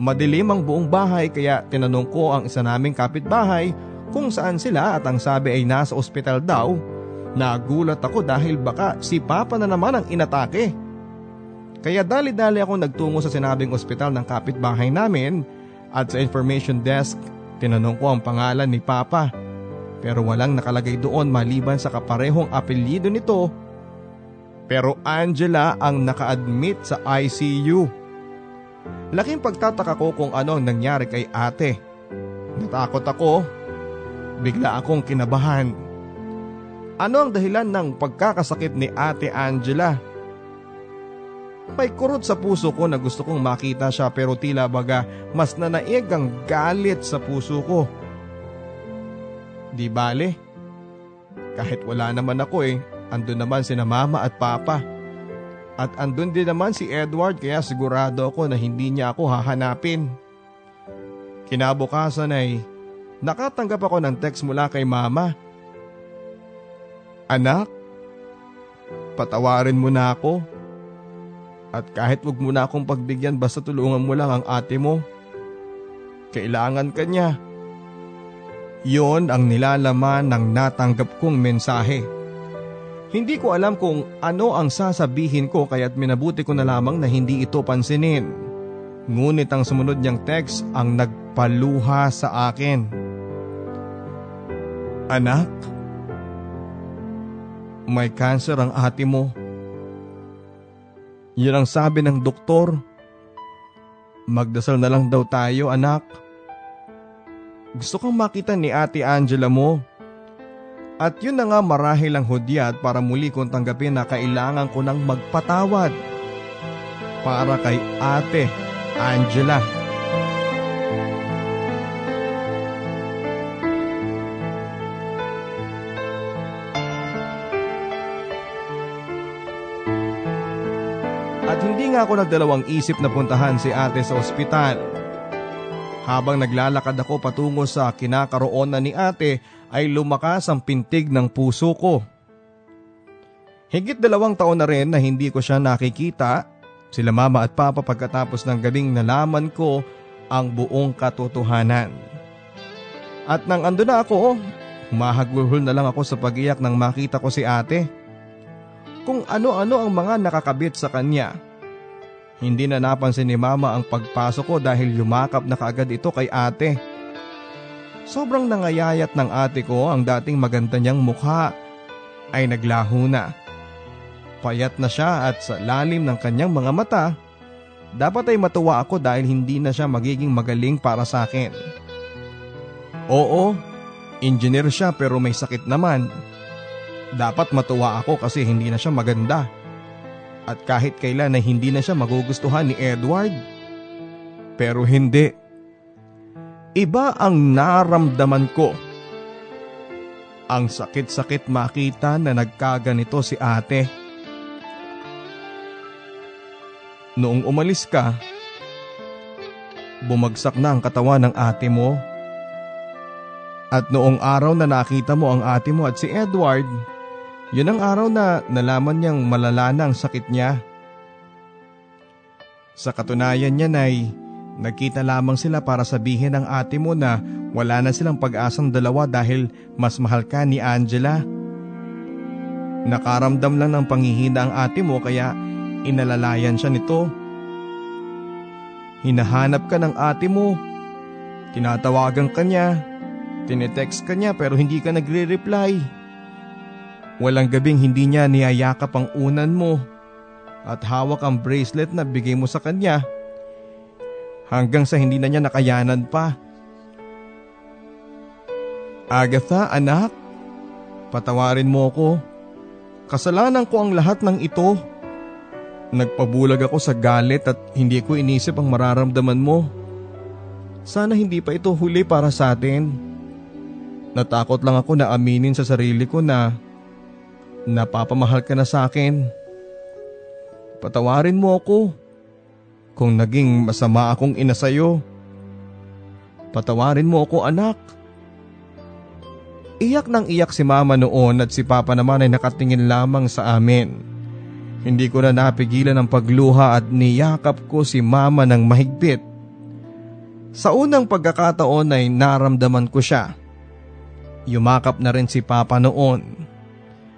Madilim ang buong bahay kaya tinanong ko ang isa naming kapitbahay kung saan sila at ang sabi ay nasa ospital daw. Nagulat ako dahil baka si Papa na naman ang inatake. Kaya dali-dali ako nagtungo sa sinabing ospital ng kapitbahay namin at sa information desk tinanong ko ang pangalan ni Papa. Pero walang nakalagay doon maliban sa kaparehong apelyido nito. Pero Angela ang naka-admit sa ICU. Laking pagtataka ko kung ano ang nangyari kay ate. Natakot ako. Bigla akong kinabahan. Ano ang dahilan ng pagkakasakit ni ate Angela? May kurot sa puso ko na gusto kong makita siya pero tila baga mas nanaig ang galit sa puso ko. Di bale, kahit wala naman ako eh, andun naman si mama at papa. At andun din naman si Edward kaya sigurado ako na hindi niya ako hahanapin. Kinabukasan ay nakatanggap ako ng text mula kay mama. Anak, patawarin mo na ako. At kahit wag mo na akong pagbigyan basta tulungan mo lang ang ate mo. Kailangan ka niya. Yon ang nilalaman ng natanggap kong mensahe. Hindi ko alam kung ano ang sasabihin ko kaya't minabuti ko na lamang na hindi ito pansinin. Ngunit ang sumunod niyang text ang nagpaluha sa akin. Anak, may cancer ang ate mo. Yan ang sabi ng doktor. Magdasal na lang daw tayo anak. Gusto kong makita ni ate Angela mo. At yun na nga marahil ang hudyat para muli kong tanggapin na kailangan ko nang magpatawad. Para kay ate Angela. At nga ako nagdalawang isip na puntahan si ate sa ospital. Habang naglalakad ako patungo sa kinakaroonan ni ate ay lumakas ang pintig ng puso ko. Higit dalawang taon na rin na hindi ko siya nakikita, sila mama at papa pagkatapos ng gabing nalaman ko ang buong katotohanan. At nang ando na ako, humahagulhol na lang ako sa pagiyak nang makita ko si ate. Kung ano-ano ang mga nakakabit sa kanya. Hindi na napansin ni mama ang pagpasok ko dahil yumakap na kaagad ito kay ate. Sobrang nangayayat ng ate ko ang dating maganda niyang mukha ay naglaho na. Payat na siya at sa lalim ng kanyang mga mata, dapat ay matuwa ako dahil hindi na siya magiging magaling para sa akin. Oo, engineer siya pero may sakit naman. Dapat matuwa ako kasi hindi na siya maganda. At kahit kailan ay hindi na siya magugustuhan ni Edward. Pero hindi. Iba ang naramdaman ko. Ang sakit-sakit makita na nagkaganito si ate. Noong umalis ka, bumagsak na ang katawan ng ate mo. At noong araw na nakita mo ang ate mo at si Edward, yun ang araw na nalaman niyang malala na ang sakit niya. Sa katunayan niya ay Nagkita lamang sila para sabihin ng ate mo na wala na silang pag-asang dalawa dahil mas mahal ka ni Angela. Nakaramdam lang ng pangihina ang ate mo kaya inalalayan siya nito. Hinahanap ka ng ate mo. Tinatawagan ka niya. Tinetext ka niya pero hindi ka nagre-reply. Walang gabing hindi niya niyayakap ang unan mo at hawak ang bracelet na bigay mo sa kanya hanggang sa hindi na niya nakayanan pa. Agatha, anak, patawarin mo ko. Kasalanan ko ang lahat ng ito. Nagpabulag ako sa galit at hindi ko inisip ang mararamdaman mo. Sana hindi pa ito huli para sa atin. Natakot lang ako na aminin sa sarili ko na napapamahal ka na sa akin. Patawarin mo ako kung naging masama akong ina sa'yo. Patawarin mo ako anak. Iyak nang iyak si mama noon at si papa naman ay nakatingin lamang sa amin. Hindi ko na napigilan ang pagluha at niyakap ko si mama ng mahigpit. Sa unang pagkakataon ay naramdaman ko siya. Yumakap na rin si papa noon.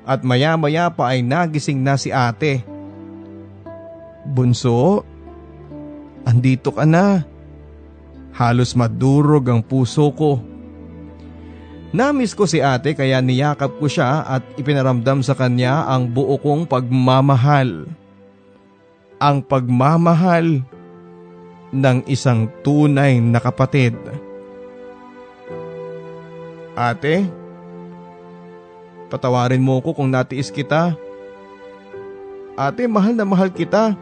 At maya maya pa ay nagising na si ate. Bunso, andito ka na. Halos madurog ang puso ko. Namiss ko si ate kaya niyakap ko siya at ipinaramdam sa kanya ang buo kong pagmamahal. Ang pagmamahal ng isang tunay na kapatid. Ate, patawarin mo ko kung natiis kita. Ate, mahal na mahal kita.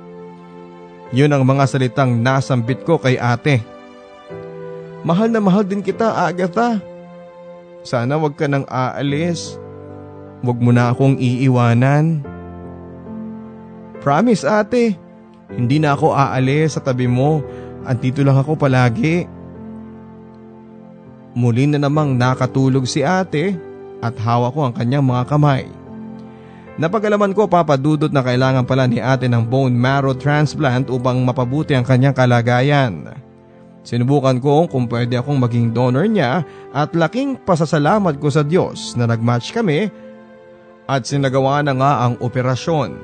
Yun ang mga salitang nasambit ko kay ate. Mahal na mahal din kita, Agatha. Sana wag ka nang aalis. Wag mo na akong iiwanan. Promise ate, hindi na ako aalis sa tabi mo. Andito lang ako palagi. Muli na namang nakatulog si ate at hawak ko ang kanyang mga kamay. Napagalaman ko papadudot na kailangan pala ni ate ng bone marrow transplant upang mapabuti ang kanyang kalagayan. Sinubukan ko kung pwede akong maging donor niya at laking pasasalamat ko sa Diyos na nagmatch kami at sinagawa na nga ang operasyon.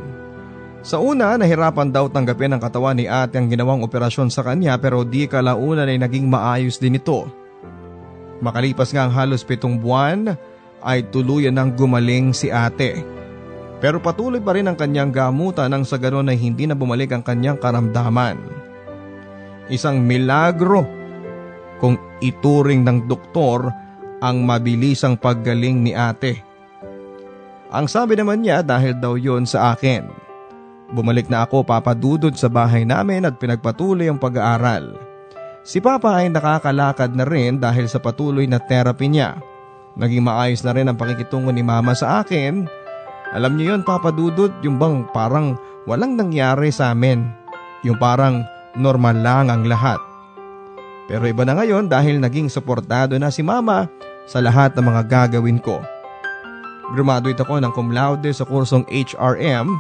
Sa una, nahirapan daw tanggapin ang katawan ni ate ang ginawang operasyon sa kanya pero di kalaunan ay naging maayos din ito. Makalipas nga ang halos pitong buwan ay tuluyan ng gumaling si ate. Pero patuloy pa rin ang kanyang gamutan nang sa ganon ay hindi na bumalik ang kanyang karamdaman. Isang milagro kung ituring ng doktor ang mabilisang paggaling ni ate. Ang sabi naman niya dahil daw yon sa akin. Bumalik na ako papadudod sa bahay namin at pinagpatuloy ang pag-aaral. Si Papa ay nakakalakad na rin dahil sa patuloy na therapy niya. Naging maayos na rin ang pakikitungo ni Mama sa akin. Alam niyo yon Papa Dudut, yung bang parang walang nangyari sa amin. Yung parang normal lang ang lahat. Pero iba na ngayon dahil naging suportado na si mama sa lahat ng mga gagawin ko. Graduate ako ng cum laude sa kursong HRM.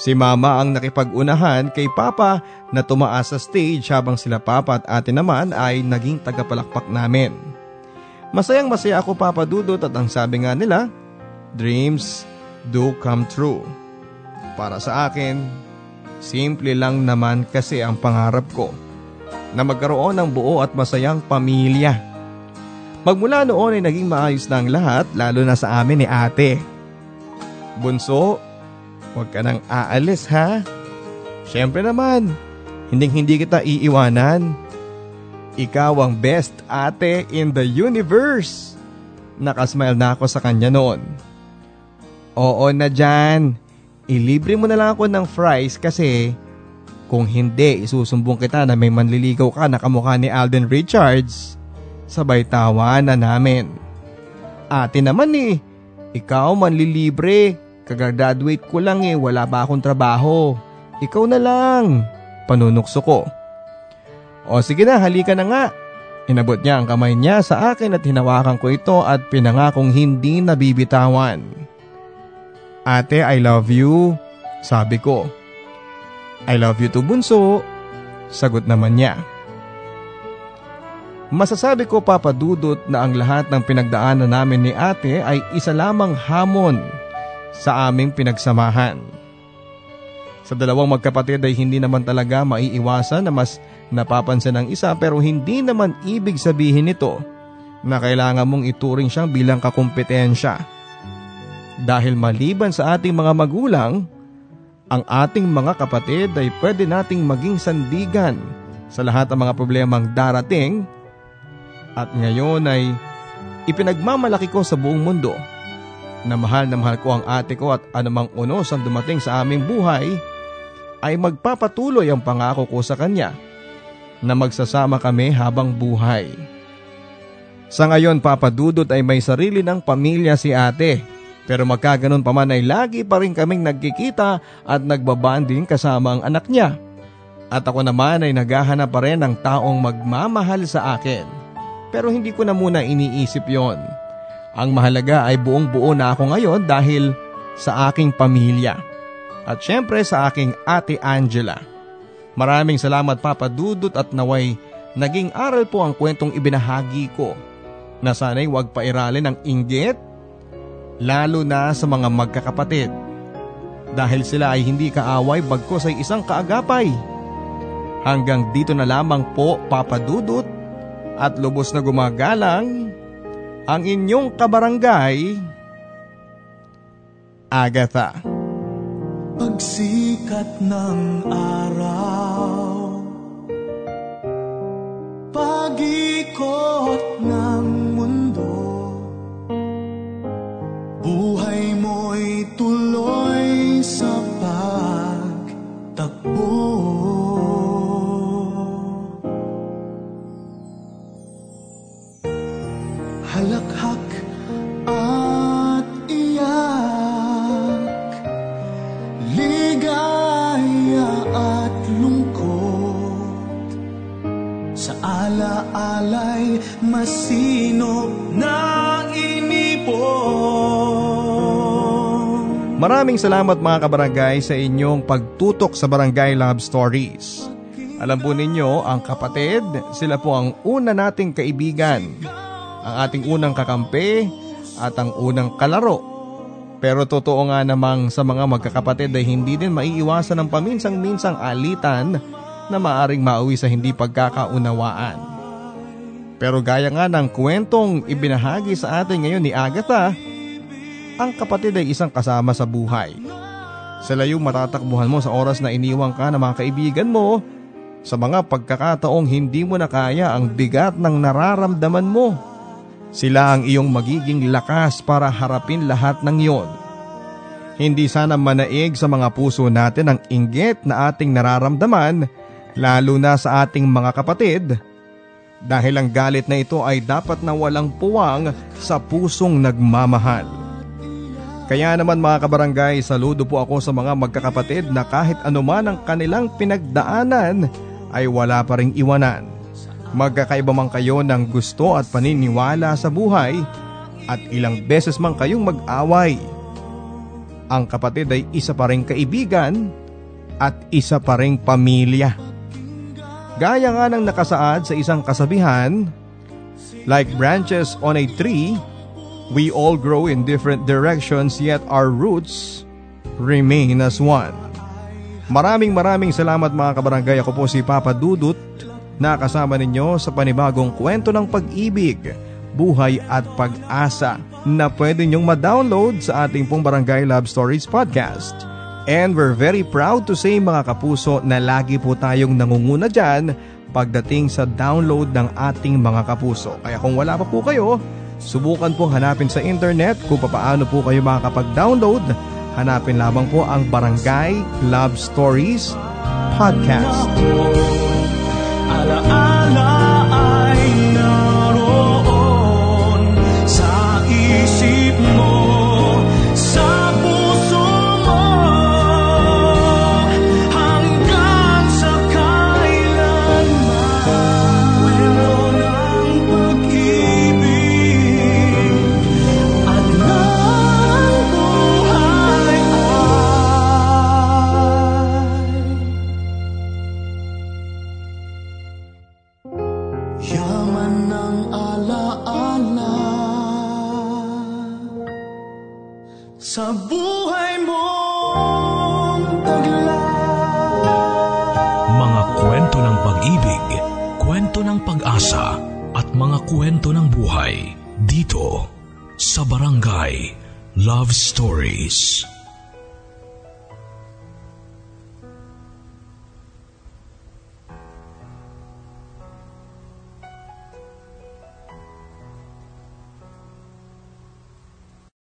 Si mama ang nakipag-unahan kay papa na tumaas sa stage habang sila papa at ate naman ay naging tagapalakpak namin. Masayang masaya ako papadudot at ang sabi nga nila, dreams do come true. Para sa akin, Simple lang naman kasi ang pangarap ko na magkaroon ng buo at masayang pamilya. Magmula noon ay naging maayos na ang lahat lalo na sa amin ni ate. Bunso, huwag ka nang aalis ha. Siyempre naman, hindi hindi kita iiwanan. Ikaw ang best ate in the universe. Nakasmile na ako sa kanya noon. Oo na dyan, ilibre mo na lang ako ng fries kasi kung hindi isusumbong kita na may manliligaw ka na kamukha ni Alden Richards. Sabay tawa na namin. Ate naman eh, ikaw manlilibre. Kagagraduate ko lang eh, wala ba akong trabaho. Ikaw na lang. Panunukso ko. O sige na, halika na nga. Inabot niya ang kamay niya sa akin at hinawakan ko ito at pinangakong hindi nabibitawan. Ate, I love you. Sabi ko. I love you too, bunso. Sagot naman niya. Masasabi ko papadudot na ang lahat ng pinagdaanan namin ni ate ay isa lamang hamon sa aming pinagsamahan. Sa dalawang magkapatid ay hindi naman talaga maiiwasan na mas napapansin ng isa pero hindi naman ibig sabihin nito na kailangan mong ituring siyang bilang kakumpetensya. Dahil maliban sa ating mga magulang, ang ating mga kapatid ay pwede nating maging sandigan sa lahat ng mga problemang darating at ngayon ay ipinagmamalaki ko sa buong mundo na mahal na mahal ko ang ate ko at anumang unos ang dumating sa aming buhay ay magpapatuloy ang pangako ko sa kanya na magsasama kami habang buhay. Sa ngayon papadudot ay may sarili ng pamilya si ate Pero magkaganon pa man ay lagi pa rin kaming nagkikita at nagbabanding kasama ang anak niya. At ako naman ay naghahanap pa rin ng taong magmamahal sa akin. Pero hindi ko na muna iniisip yon. Ang mahalaga ay buong buo na ako ngayon dahil sa aking pamilya. At syempre sa aking ate Angela. Maraming salamat Papa Dudut at naway naging aral po ang kwentong ibinahagi ko na sana'y huwag pairalin ng inggit lalo na sa mga magkakapatid dahil sila ay hindi kaaway bagkos ay isang kaagapay. Hanggang dito na lamang po papadudot at lubos na gumagalang ang inyong kabarangay, Agatha. Pagsikat ng araw. Pag-ikot ng mundo. Buhay mo'y tuloy sa alaalay masino na inipon Maraming salamat mga kabarangay sa inyong pagtutok sa Barangay Love Stories. Alam po ninyo, ang kapatid, sila po ang una nating kaibigan. Ang ating unang kakampi at ang unang kalaro. Pero totoo nga namang sa mga magkakapatid ay hindi din maiiwasan ng paminsang-minsang alitan na maaring mauwi sa hindi pagkakaunawaan. Pero gaya nga ng kwentong ibinahagi sa atin ngayon ni Agatha, ang kapatid ay isang kasama sa buhay. Sila yung matatakbuhan mo sa oras na iniwang ka ng mga kaibigan mo sa mga pagkakataong hindi mo na kaya ang bigat ng nararamdaman mo. Sila ang iyong magiging lakas para harapin lahat ng iyon. Hindi sana manaig sa mga puso natin ang inggit na ating nararamdaman lalo na sa ating mga kapatid dahil ang galit na ito ay dapat na walang puwang sa pusong nagmamahal. Kaya naman mga kabarangay, saludo po ako sa mga magkakapatid na kahit anuman ang kanilang pinagdaanan ay wala pa ring iwanan. Magkakaiba man kayo ng gusto at paniniwala sa buhay at ilang beses man kayong mag-away. Ang kapatid ay isa pa ring kaibigan at isa pa ring pamilya. Gaya nga ng nakasaad sa isang kasabihan, like branches on a tree, we all grow in different directions yet our roots remain as one. Maraming maraming salamat mga kabarangay. Ako po si Papa Dudut na kasama ninyo sa panibagong kwento ng pag-ibig, buhay at pag-asa na pwede nyong ma-download sa ating pong Barangay Love Stories Podcast. And we're very proud to say mga kapuso na lagi po tayong nangunguna dyan pagdating sa download ng ating mga kapuso. Kaya kung wala pa po kayo, subukan po hanapin sa internet kung paano po kayo makakapag-download. Hanapin lamang po ang Barangay Love Stories Podcast. Alaala Love Stories.